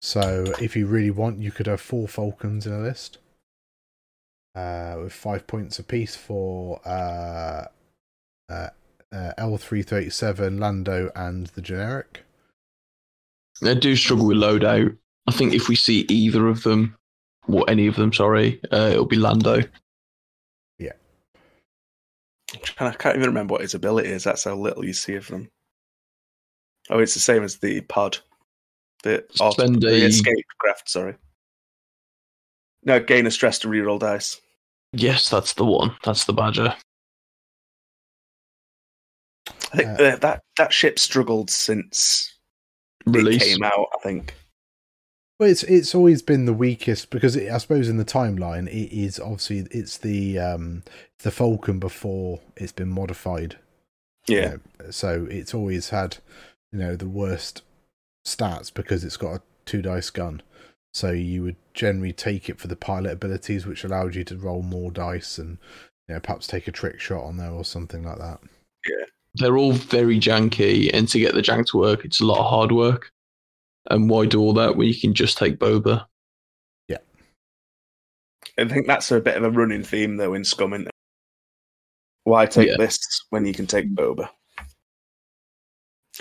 So if you really want, you could have four Falcons in a list, uh, with five points apiece for uh, uh, uh, L three thirty seven, Lando, and the generic. They do struggle with loadout. I think if we see either of them, or any of them, sorry, uh, it'll be Lando. I'm I can't even remember what his ability is. That's how little you see of them. Oh, it's the same as the pod. The, auto, Spend the a- escape craft, sorry. No, gain a stress to reroll dice. Yes, that's the one. That's the Badger. I think Uh, that, that that ship struggled since Release. it came out. I think. Well, it's it's always been the weakest because it, I suppose in the timeline it is obviously it's the um the Falcon before it's been modified. Yeah, you know, so it's always had you know the worst stats because it's got a two dice gun. So you would generally take it for the pilot abilities, which allowed you to roll more dice and you know perhaps take a trick shot on there or something like that. They're all very janky, and to get the jank to work, it's a lot of hard work. And why do all that when you can just take Boba? Yeah. I think that's a bit of a running theme though in Scum. Isn't it? Why take Yeah. this when you can take Boba?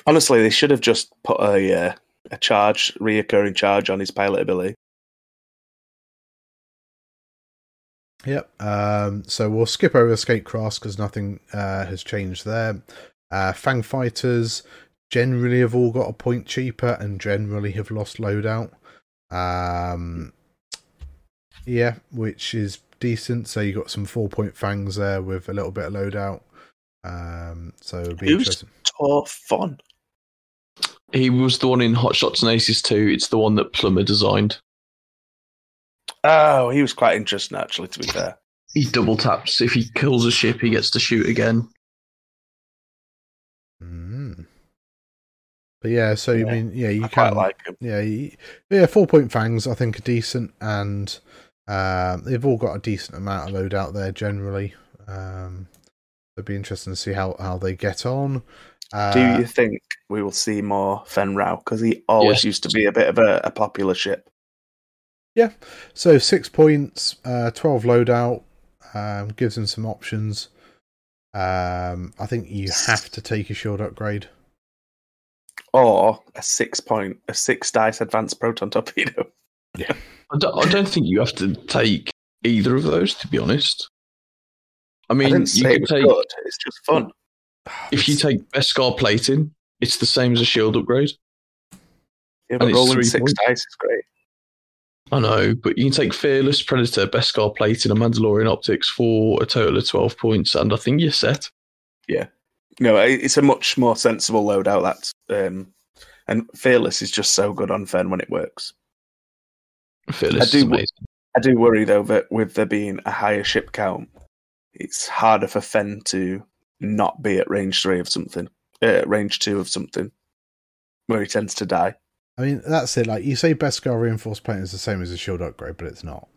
Honestly, they should have just put a uh, a charge, reoccurring charge on his pilot ability. Yep. Um, so we'll skip over Escape Cross because nothing uh, has changed there. Uh, Fang Fighters generally have all got a point cheaper and generally have lost loadout. Um, yeah, which is decent. So you got some four point fangs there with a little bit of loadout. Um, so it'll be Who's- interesting. Tor Phun. He was the one in Hot Shots and Aces 2. It's the one that Plumber designed. Oh, he was quite interesting actually. To be fair, He double taps. If he kills a ship, he gets to shoot again. Mm. But yeah, so Yeah, I mean, yeah, you I can quite like him. yeah, you, yeah, four point fangs I think are decent, and um, they've all got a decent amount of load out there generally. Um, it'd be interesting to see how how they get on. Uh, Do you think we will see more Fenn Rau? Because he always Yes. used to be a bit of a, a popular ship. So six points, uh, twelve loadout, um, gives them some options. Um, I think you have to take a shield upgrade. Or a six point, a six dice advanced proton torpedo. I don't, I don't think you have to take either of those, to be honest. I I mean, didn't you say it could take good. It's just fun. if you It's- take Beskar plating, it's the same as a shield upgrade. Yeah, but it's rolling three six points. dice is great. I know, but you can take Fearless Predator, Beskar plating, and a Mandalorian optics for a total of twelve points, and I think you're set. Yeah. No, it's a much more sensible loadout. That's um, and fearless is just so good on Fenn when it works. Fearless I is do- amazing. I do worry though that with there being a higher ship count, it's harder for Fenn to not be at range three of something, uh, range two of something, where he tends to die. I mean, that's it. Like you say, Beskar reinforced plate is the same as a shield upgrade, but it's not.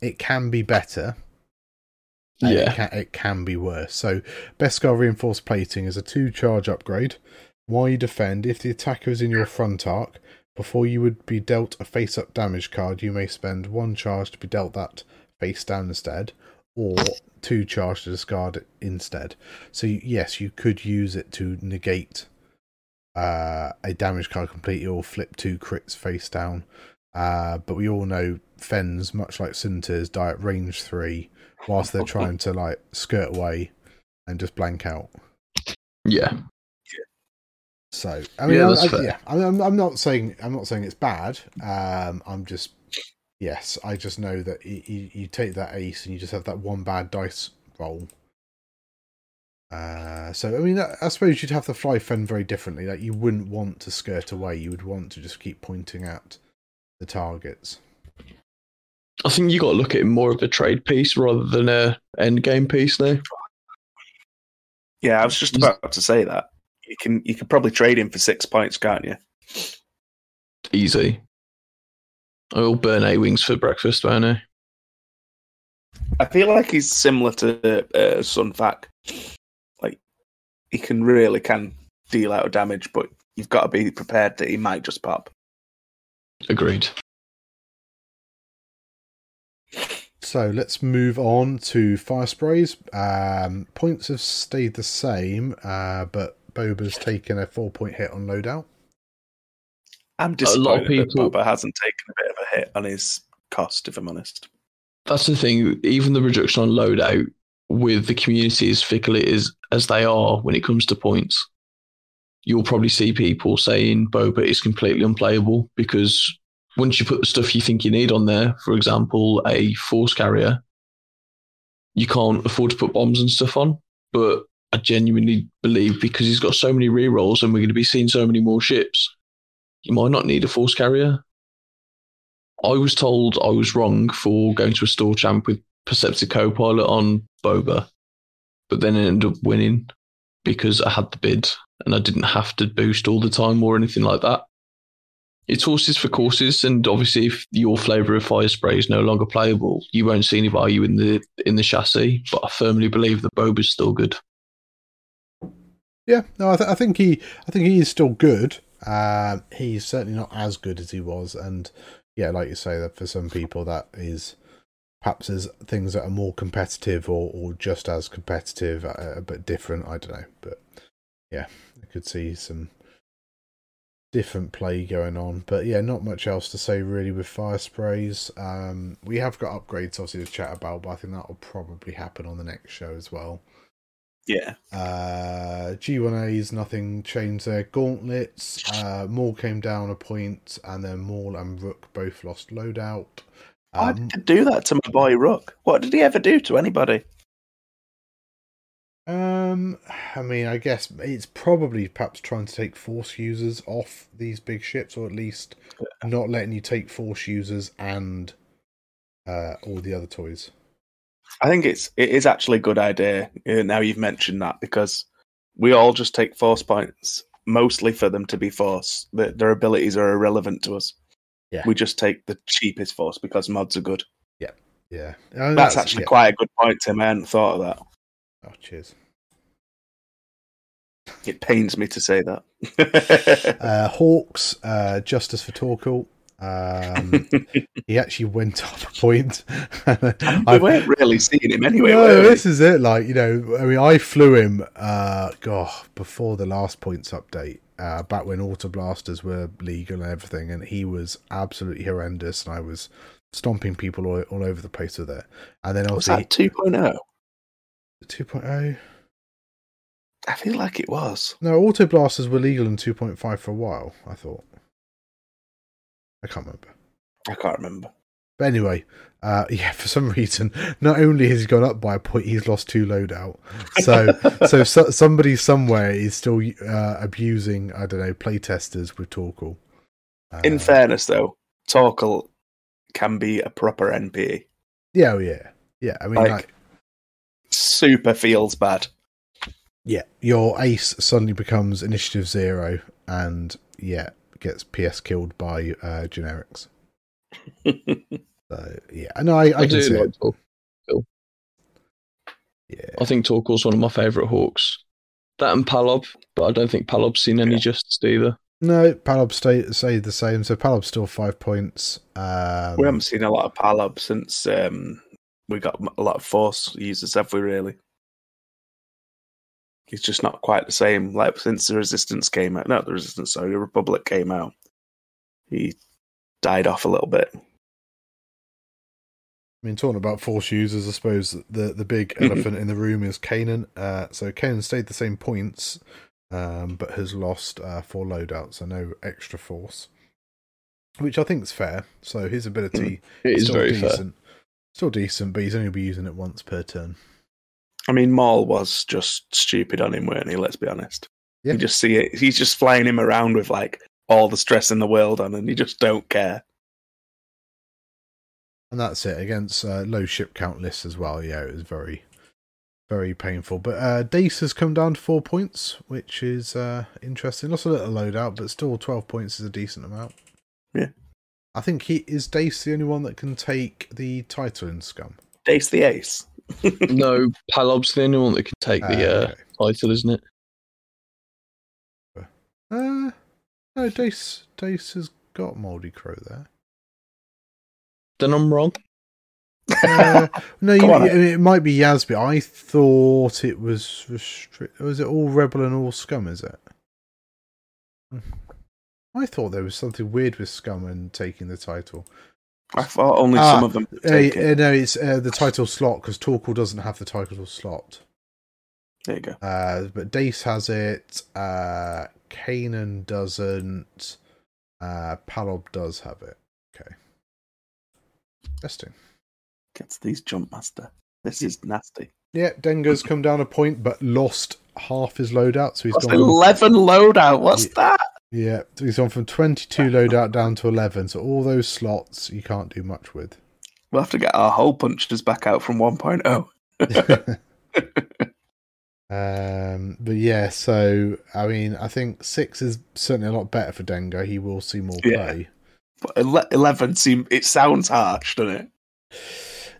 It can be better. Yeah. it can, it can be worse. So, Beskar reinforced plating is a two charge upgrade. While you defend, if the attacker is in your front arc, before you would be dealt a face up damage card, you may spend one charge to be dealt that face down instead, or two charge to discard it instead. So, yes, you could use it to negate uh, a damage card completely or flip two crits face down. Uh, but we all know Fenns, much like Soontirs, die at range three whilst they're trying to like skirt away and just blank out. Yeah, So I mean, Yeah, I, I, yeah I mean, I'm, I'm not saying I'm not saying it's bad. Um, I'm just yes, I just know that you, you take that ace and you just have that one bad dice roll. Uh, so I mean, I, I suppose you'd have to fly Fenn very differently. Like you wouldn't want to skirt away. You would want to just keep pointing at the targets. I think you got to look at it more of a trade piece rather than a end game piece now. Yeah, I was just about to say that. You can you could probably trade him for six points, can't you? Easy. I will burn eight wings for breakfast, won't I? I feel like he's similar to uh, Sun Fac. Like he can really can deal out damage, but you've got to be prepared that he might just pop. Agreed. So let's move on to fire sprays. Um, points have stayed the same, uh, but Boba's taken a four point hit on loadout. I'm disappointed a lot of people- that Boba hasn't taken a bit of a hit on his cost, if I'm honest. That's the thing. Even the reduction on loadout with the community as fickle it is as they are when it comes to points, you'll probably see people saying Boba is completely unplayable because once you put the stuff you think you need on there, for example, a force carrier, you can't afford to put bombs and stuff on. But I genuinely believe because he's got so many rerolls and we're going to be seeing so many more ships, you might not need a force carrier. I was told I was wrong for going to a store champ with Perceptive Copilot on Boba, but then I ended up winning because I had the bid and I didn't have to boost all the time or anything like that. It's horses for courses, and obviously, if your flavour of fire spray is no longer playable, you won't see any value in the in the chassis. But I firmly believe the Boba's still good. Yeah, no, I, th- I think he, I think he is still good. Um, he's certainly not as good as he was, and yeah, like you say, that for some people that is perhaps there's things that are more competitive or, or just as competitive, uh, but different. I don't know, but yeah, I could see some different play going on. But yeah, not much else to say really with fire sprays. Um, we have got upgrades obviously to chat about, but I think that will probably happen on the next show as well. Yeah. Uh, G1A's nothing changed there. Gauntlets, uh, Maul came down a point, and then Maul and Rook both lost loadout. Why Um, did do that to my boy Rook? What did he ever do to anybody? um, I mean, I guess it's probably perhaps trying to take Force users off these big ships, or at least not letting you take Force users and uh, all the other toys. I think it's it is actually a good idea. uh, Now you've mentioned that because we all just take force points mostly for them to be force. Their abilities are irrelevant to us. Yeah. We just take the cheapest force because mods are good. Yeah, Yeah. That's, actually yeah. quite a good point, Tim. I hadn't thought of that. Oh, cheers. It pains me to say that. Uh, Hawks, uh, Justice for Torkil. Um, he actually went up a point. we I've- weren't really seeing him anyway. no, were we? this is it. Like you know, I mean, I flew him. Uh, God, before the last points update, uh, back when auto blasters were legal and everything, and he was absolutely horrendous, and I was stomping people all, all over the place with it. And then I Was obviously that 2.0? 2.0. I feel like it was. No, auto blasters were legal in 2.5 for a while. I thought. I can't remember. I can't remember. But anyway, uh, yeah, for some reason, not only has he gone up by a point, he's lost two loadout. So, so, so somebody somewhere is still uh, abusing, I don't know, playtesters with Torkil. Uh, In fairness, though, Torkil can be a proper NPE. yeah, oh, yeah, yeah. I mean, Like- like, Super feels bad. yeah, your ace suddenly becomes initiative zero, and yeah, gets PS killed by uh, generics. So yeah, no, I, I, I, can do see like it. Torkil. Yeah, I think Torkil's one of my favourite Hawks. That and Palob, but I don't think Palob's seen any Yeah. justice either. no, Palob stay stayed the same. So Palob's still five points. Um, we haven't seen a lot of Palob since um, we got a lot of Force users, have we, really? He's just not quite the same. Like, since the Resistance came out, not the Resistance, sorry, the Republic came out, he died off a little bit. I mean, talking about force users, I suppose the the big elephant in the room is Kanan. Uh, so Kanan stayed the same points, um, but has lost uh, four loadouts, so no extra force, which I think is fair. So his ability It is still very fair. decent, still decent, but he's only be using it once per turn. I mean, Maul was just stupid on him, weren't he? Let's be honest. Yeah. You just see it. He's just flying him around with like all the stress in the world on, and you just don't care. And that's it against uh, low ship count lists as well. Yeah, it was very, very painful. But uh, Dace has come down to four points, which is uh, interesting. Lost a little loadout, but still 12 points is a decent amount. Yeah. I think he is Dace the only one that can take the title in Scum. Dace the Ace. no, Palob's the only one that can take the uh, okay. title, isn't it? Uh, no, Dace, Dace has got Moldy Crow there. Then I'm wrong. Uh, no, you, on. it might be Yasby. I thought it was restrict. Was it all Rebel and all Scum? Is it? I thought there was something weird with Scum and taking the title. I thought only Ah, some of them Uh, take it. uh, no, it's uh, the title slot because Torkil doesn't have the title slot. There you go. Uh, but Dace has it. Uh, Kanan doesn't. Uh, Palob does have it. Okay. Interesting. Gets these jump master. This is nasty. Yeah, Dengar's come down a point, but lost half his loadout, so he's What's gone. From, eleven loadout? What's Yeah. that? yeah, he's gone from twenty-two loadout down to eleven. So all those slots you can't do much with. We'll have to get our hole punchers back out from oh. 1.0. um, but yeah, so I mean, I think six is certainly a lot better for Dengar. He will see more Yeah. play. But ele- eleven seem it sounds harsh, doesn't it?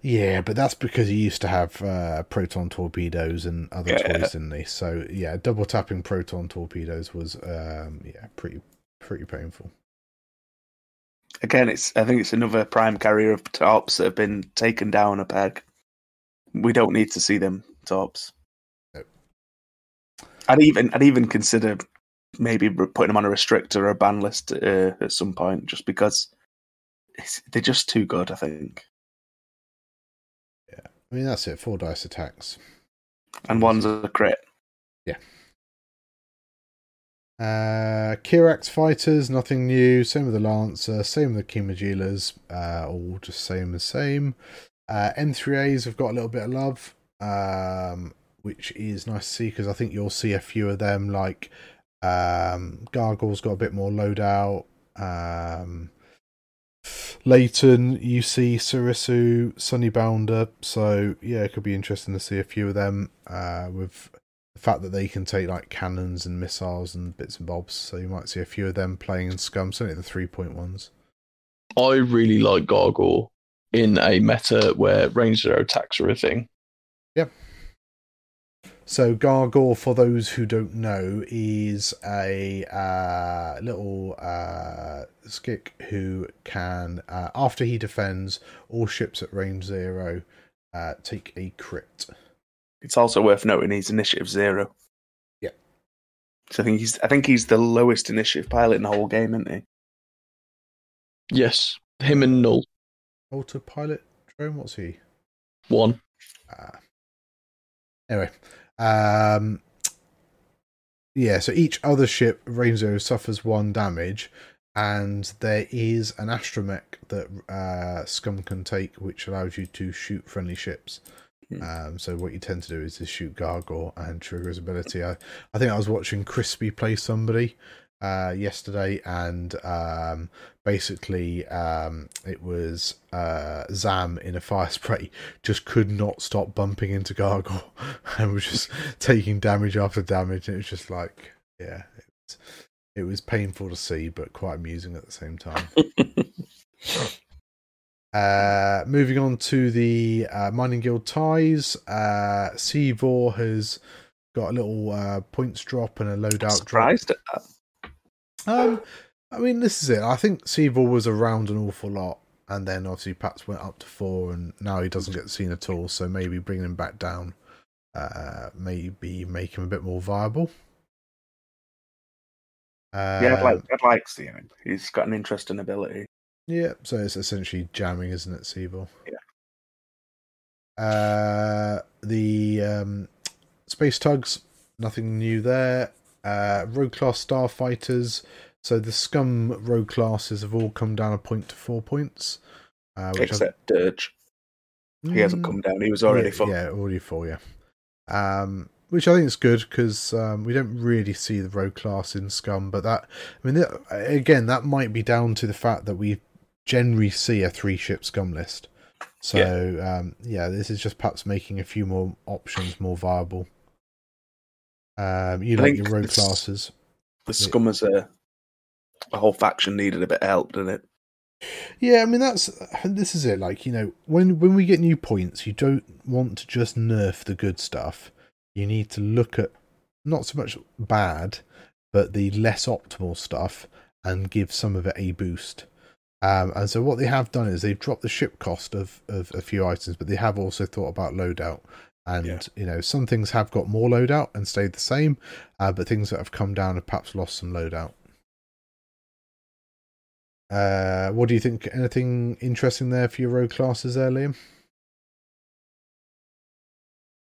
Yeah, but that's because he used to have uh, proton torpedoes and other Yeah. toys, didn't he? So yeah, double tapping proton torpedoes was um, yeah pretty pretty painful. Again, it's I think it's another prime carrier of torps that have been taken down a peg. We don't need to see them torps. I'd even I'd even consider maybe putting them on a restrictor or a ban list uh, at some point, just because it's, they're just too good. I think, Yeah, I mean, that's it. Four dice attacks. and one's a crit. Yeah. Uh, Kihraxz fighters, nothing new. Same with the Lancer, same with the Kimogilas, uh, all just same as same. Uh, M3As have got a little bit of love, um, which is nice to see because I think you'll see a few of them. Like um, Gargle's got a bit more loadout. Um, Laetin, you see Serissu, Sunny Bounder. So yeah, it could be interesting to see a few of them uh, with the fact that they can take like cannons and missiles and bits and bobs. So you might see a few of them playing in Scum, certainly the three point ones. I really like Gargle in a meta where range zero attacks are a thing. So Gargor, for those who don't know, is a uh, little uh, skick who can, uh, after he defends all ships at range zero, uh, take a crit. It's also worth noting he's initiative zero. Yeah. So I think he's I think he's the lowest initiative pilot in the whole game, isn't he? Yes, him and Null. Autopilot drone, what's he? One. Uh, anyway, um, yeah. So each other ship range zero suffers one damage, and there is an astromech that uh, Scum can take, which allows you to shoot friendly ships. Hmm. Um, so what you tend to do is to shoot Gargoyle and trigger his ability. I, I think I was watching Crispy play somebody uh, yesterday, and um, basically um, it was uh, Zam in a fire spray just could not stop bumping into Gargoyle and was just taking damage after damage. And it was just like, yeah, it was, it was painful to see, but quite amusing at the same time. Uh, moving on to the uh, Mining Guild ties, uh, Seevor has got a little uh, points drop and a loadout drop. Surprised at that. Um, I mean, this is it. I think Seevor was around an awful lot, and then obviously Pats went up to four, and now he doesn't get seen at all. So maybe bringing him back down, uh, maybe make him a bit more viable. Uh, Yeah, I'd like I'd like to see him. He's got an interesting ability. Yeah, so it's essentially jamming, isn't it, Seabull? Yeah. Uh, the um, space tugs, nothing new there. Uh, rogue class starfighters. So the scum rogue classes have all come down a point to four points. Uh, which I- Except Dirge. He hasn't Mm, come down. He was already yeah, full. Yeah, already full. Yeah. Um, which I think is good because um, we don't really see the rogue class in Scum, but that I mean, that- again, that might be down to the fact that we generally see a three ship Scum list. So um, yeah, this is just perhaps making a few more options more viable. Um, you I like your rogue classes. The scum as a, a whole faction needed a bit of help, didn't it? Yeah, I mean that's this is it. Like you know, when when we get new points, you don't want to just nerf the good stuff. You need to look at not so much bad, but the less optimal stuff and give some of it a boost. Um, and so what they have done is they've dropped the ship cost of, of a few items, but they have also thought about loadout. And Yeah. you know, some things have got more loadout and stayed the same, uh, but things that have come down have perhaps lost some loadout. Uh, what do you think? Anything interesting there for your rogue classes there, Liam?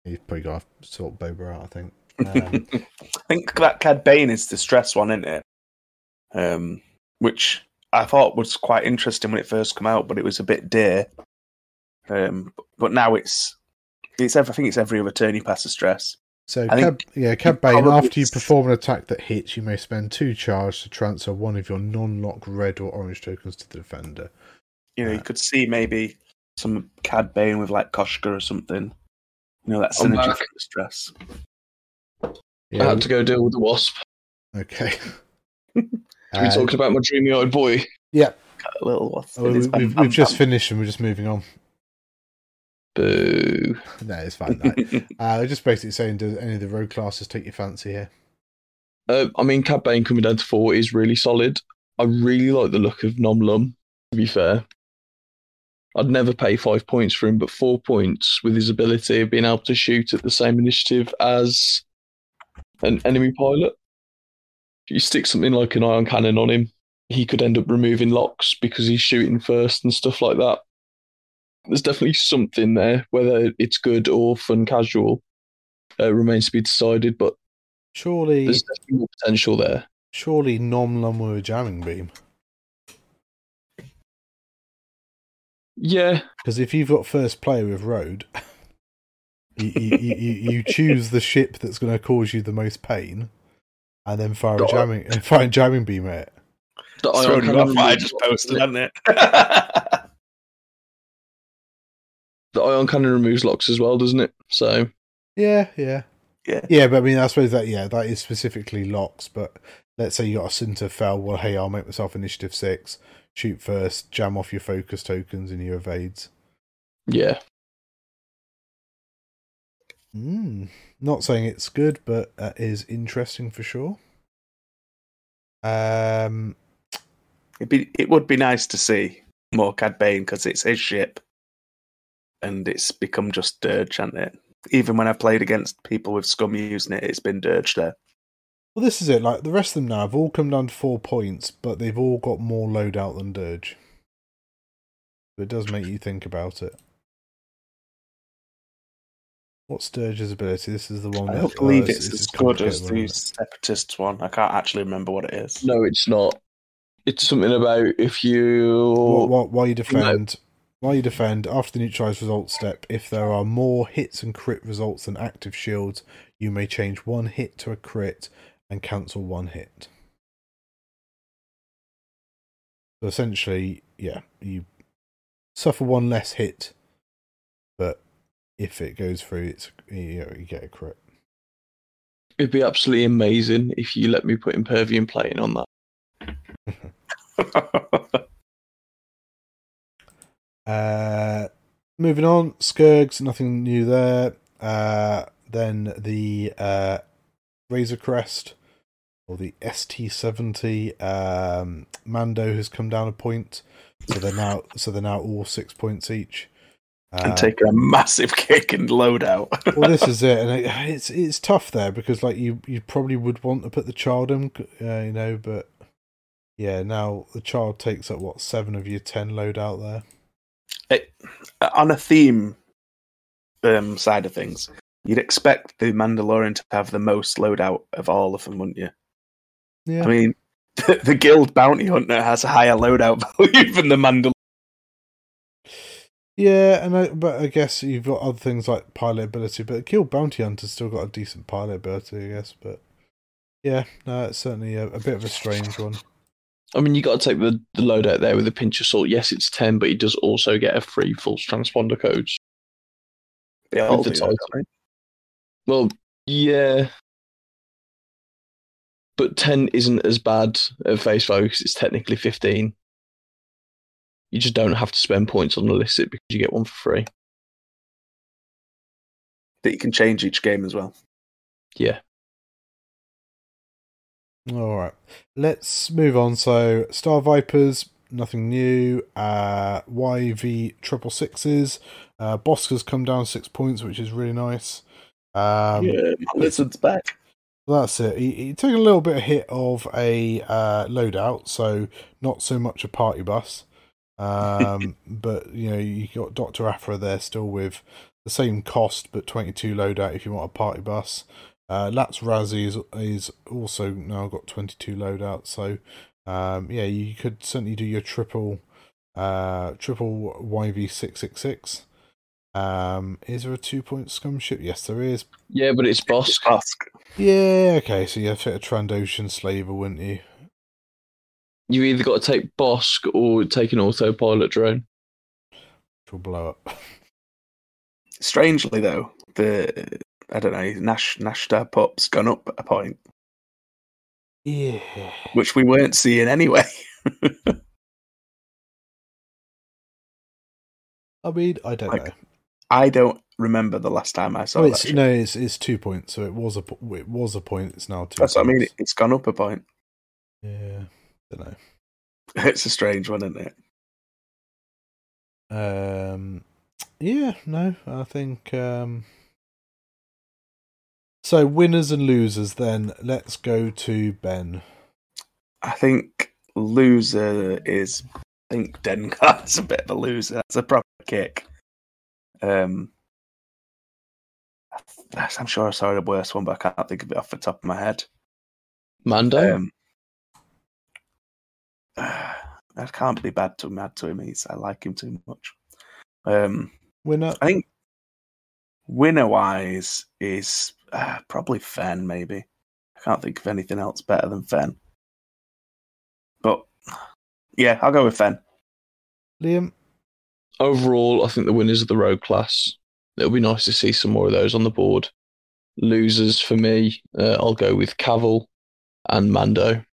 You've probably got to sort Boba out, I think. Um, I think that Cad Bane is the stress one, isn't it? Um, which I thought was quite interesting when it first came out, but it was a bit dear. Um, but now it's it's ev- I think it's every other turn you pass a stress. so, Cab, yeah, Cad Bane, probably after you perform an attack that hits, you may spend two charge to transfer one of your non lock red or orange tokens to the defender. You know, Yeah. you could see maybe some Cad Bane with like Koshka or something. You know, that I'm synergy back. for the stress. I had to go deal with the wasp. okay. Are we Uh, talking about my dreamy-eyed boy? yeah, A little what's oh, we, we've, we've just finished and we're just moving on. Boo. No, it's fine. No. uh, just basically saying, does any of the rogue classes take your fancy here? Uh, I mean, Cad Bane coming down to four is really solid. I really like the look of Nom Lum, to be fair. I'd never pay five points for him, but four points with his ability of being able to shoot at the same initiative as an enemy pilot. If you stick something like an ion cannon on him, he could end up removing locks because he's shooting first and stuff like that. There's definitely something there, whether it's good or fun casual, uh, remains to be decided, but Surely, there's definitely more potential there. surely Nom Lum with a jamming beam. Yeah, Because if you've got first player with road, you, you, you, you you choose the ship that's going to cause you the most pain, and then fire a Got it. jamming fire a jamming beam at it. the It's ion thrown cannon off I just posted, doesn't hasn't it? it? The ion cannon removes locks as well, doesn't it? So Yeah, yeah, yeah. yeah. But I mean, I suppose that yeah, that is specifically locks. But let's say you got a Soontir Fel. Well, hey, I'll make myself initiative six. Shoot first, jam off your focus tokens and your evades. yeah, Mm. Not saying it's good, but that is interesting for sure. Um, It'd be, it would be nice to see more Cad Bane because it's his ship, and it's become just dirge, hasn't it? Even when I've played against people with scum using it, it's been dirge there. well, this is it. Like the rest of them now have all come down to four points, but they've all got more loadout than Dirge. It does make you think about it. What's Dirge's ability? This is the one. I that- don't uh, believe oh, it's, as good as the isn't? Separatists one. I can't actually remember what it is. no, it's not. It's something about if you Wh- wh- While you defend, while you defend after the neutralized result step, if there are more hits and crit results than active shields, you may change one hit to a crit and cancel one hit. So essentially, yeah, you suffer one less hit, but if it goes through, it's you, know, you get a crit. it'd be absolutely amazing if you let me put Impervium playing on that. Uh, moving on, Skurrgs, nothing new there. Uh, then the uh, Razor Crest or the ST70 um, Mando has come down a point, so they're now so they're now all six points each. Uh, and taking a massive kick and loadout. well, this is it, and it, it's it's tough there because like you you probably would want to put the child in, uh, you know, but yeah, now the child takes up what seven of your ten loadout there. It, on a theme um, side of things, you'd expect the Mandalorian to have the most loadout of all of them, wouldn't you? Yeah, I mean, the, the Guild Bounty Hunter has a higher loadout value than the Mandalorian. Yeah, and I, but I guess you've got other things like pilot ability, but Guild Bounty Hunter's still got a decent pilot ability, I guess. But yeah, no, it's certainly a, a bit of a strange one. I mean, you got to take the, the loadout there with a pinch of salt. Yes, it's 10, but he does also get a free false transponder code. They all the do that, title. Well, yeah. But 10 isn't as bad at face value because it's technically 15. You just don't have to spend points on the illicit because you get one for free. That you can change each game as well. Yeah. All right, let's move on. So, Star Vipers, nothing new. Uh, YV triple sixes. Uh, Bossk's come down six points, which is really nice. Um, yeah, lizard's back. That's it. He, he took a little bit of hit of a uh, loadout, so not so much a party bus. Um, but you know, you got Doctor Aphra there still with the same cost, but twenty two loadout if you want a party bus. Uh, Latts Razzi is, is also now got twenty two loadout, so um, yeah, you could certainly do your triple uh, triple YV six six six. Um, is there a two point scum ship? Yes, there is. Yeah, but it's boss. Bossk. Yeah, okay, so you fit a Trandoshan slaver, wouldn't you? You either got to take Bossk or take an autopilot drone. Which will blow up. Strangely though, the I don't know, Nash Nashtah Pup's gone up a point, Yeah. which we weren't seeing anyway. I mean, I don't Like, know. I don't remember the last time I saw that. it's, no, it's it's two points. So it was a it was a point. It's now two. That's what I mean. It's gone up a point. Yeah, don't know. It's a strange one, isn't it? Um, yeah, no, I think. Um, so winners and losers. Then let's go to Ben. I think loser is. I think Dengar's a bit of a loser. That's a proper kick. Um, I'm sure I saw a worse one, but I can't think of it off the top of my head. Mando? Um, I can't be bad to mad to him. He's I like him too much. Um, Winner. I think winner wise is uh, probably Fenn. Maybe I can't think of anything else better than Fenn. But yeah, I'll go with Fenn. Liam. Overall, I think the winners of the Rogue class. It'll be nice to see some more of those on the board. Losers for me, uh, I'll go with Kavil and Mando.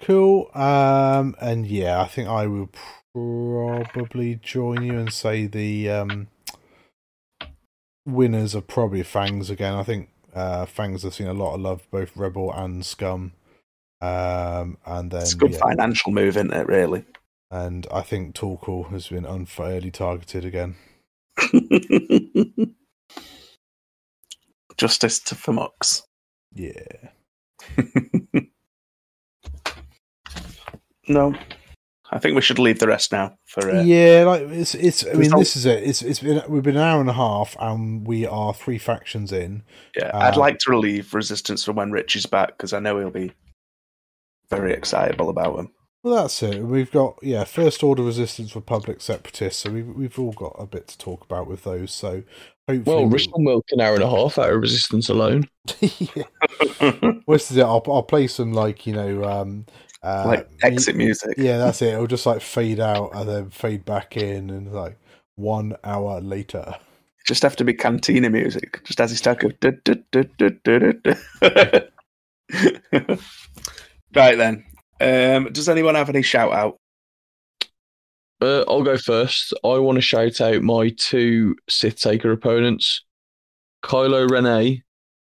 Cool. Um, and yeah, I think I will probably join you and say the um, winners are probably Fangs again. I think uh, Fangs have seen a lot of love, both Rebel and Scum. Um, and then It's a good yeah, financial move, isn't it? Really. and I think Torkil has been unfairly targeted again. Justice to Famux. Yeah. no, I think we should leave the rest now for. Uh, Yeah, like it's it's. I mean, this is it. It's it's been we've been an hour and a half, and we are three factions in. Yeah, I'd Uh, like to relieve resistance from when Rich is back because I know he'll be very excitable about him. Well, that's it. We've got yeah, first order resistance for public separatists. So we've we've all got a bit to talk about with those. So hopefully, Well, we'll- Rich will milk an hour and a half out of resistance alone. yeah. Well, this is it. I'll I'll play some like you know um uh, like exit music. Yeah, that's it. It'll just like fade out and then fade back in, and like one hour later. Just have to be cantina music, just as he start go. Right then. Um, does anyone have any shout out? Uh, I'll go first. I want to shout out my two Sith Taker opponents, Kylo Rene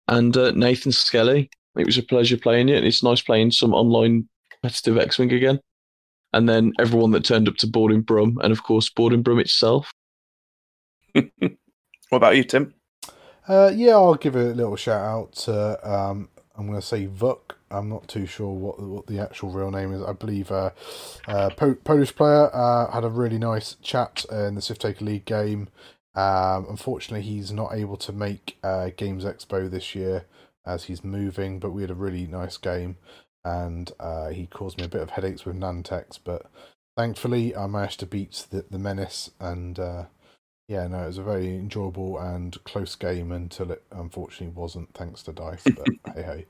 and uh, Nathan Skelly. It was a pleasure playing it. It's nice playing some online competitive X Wing again. And then everyone that turned up to Board in Brum, and of course, Board in Brum itself. What about you, Tim? Uh, yeah, I'll give a little shout out to um, I'm going to say Vuk. I'm not too sure what what the actual real name is. I believe uh, uh, po- Polish player uh, had a really nice chat in the Sith Taker League game. Um, unfortunately, he's not able to make uh, Games Expo this year as he's moving, but we had a really nice game, and uh, he caused me a bit of headaches with Nantex, but thankfully I managed to beat the, the Menace and. Uh, yeah, no, it was a very enjoyable and close game until it unfortunately wasn't, thanks to dice. But hey, hey.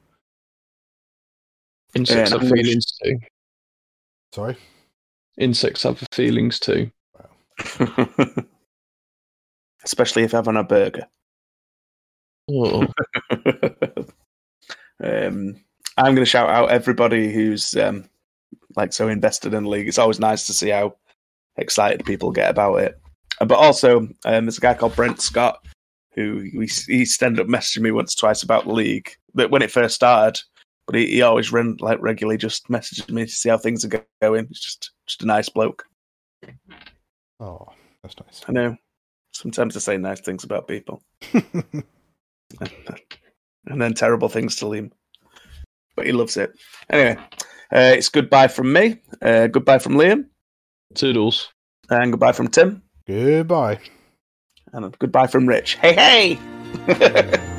Insects Yeah, have feelings too. Sorry. Insects have feelings too. Especially if having a burger. Oh, um, I'm going to shout out everybody who's um, like so invested in the league. It's always nice to see how excited people get about it. Uh, But also, um, there's a guy called Brent Scott who he, he's ended up messaging me once, or twice about the league. But when it first started, but he, he always like regularly, just messages me to see how things are going. It's just just a nice bloke. Oh, that's nice. I know. Sometimes I say nice things about people, and then terrible things to Liam. But he loves it. Anyway, uh, it's goodbye from me, uh, goodbye from Liam, toodles. and goodbye from Tim, Goodbye. and goodbye from Rich. Hey, hey!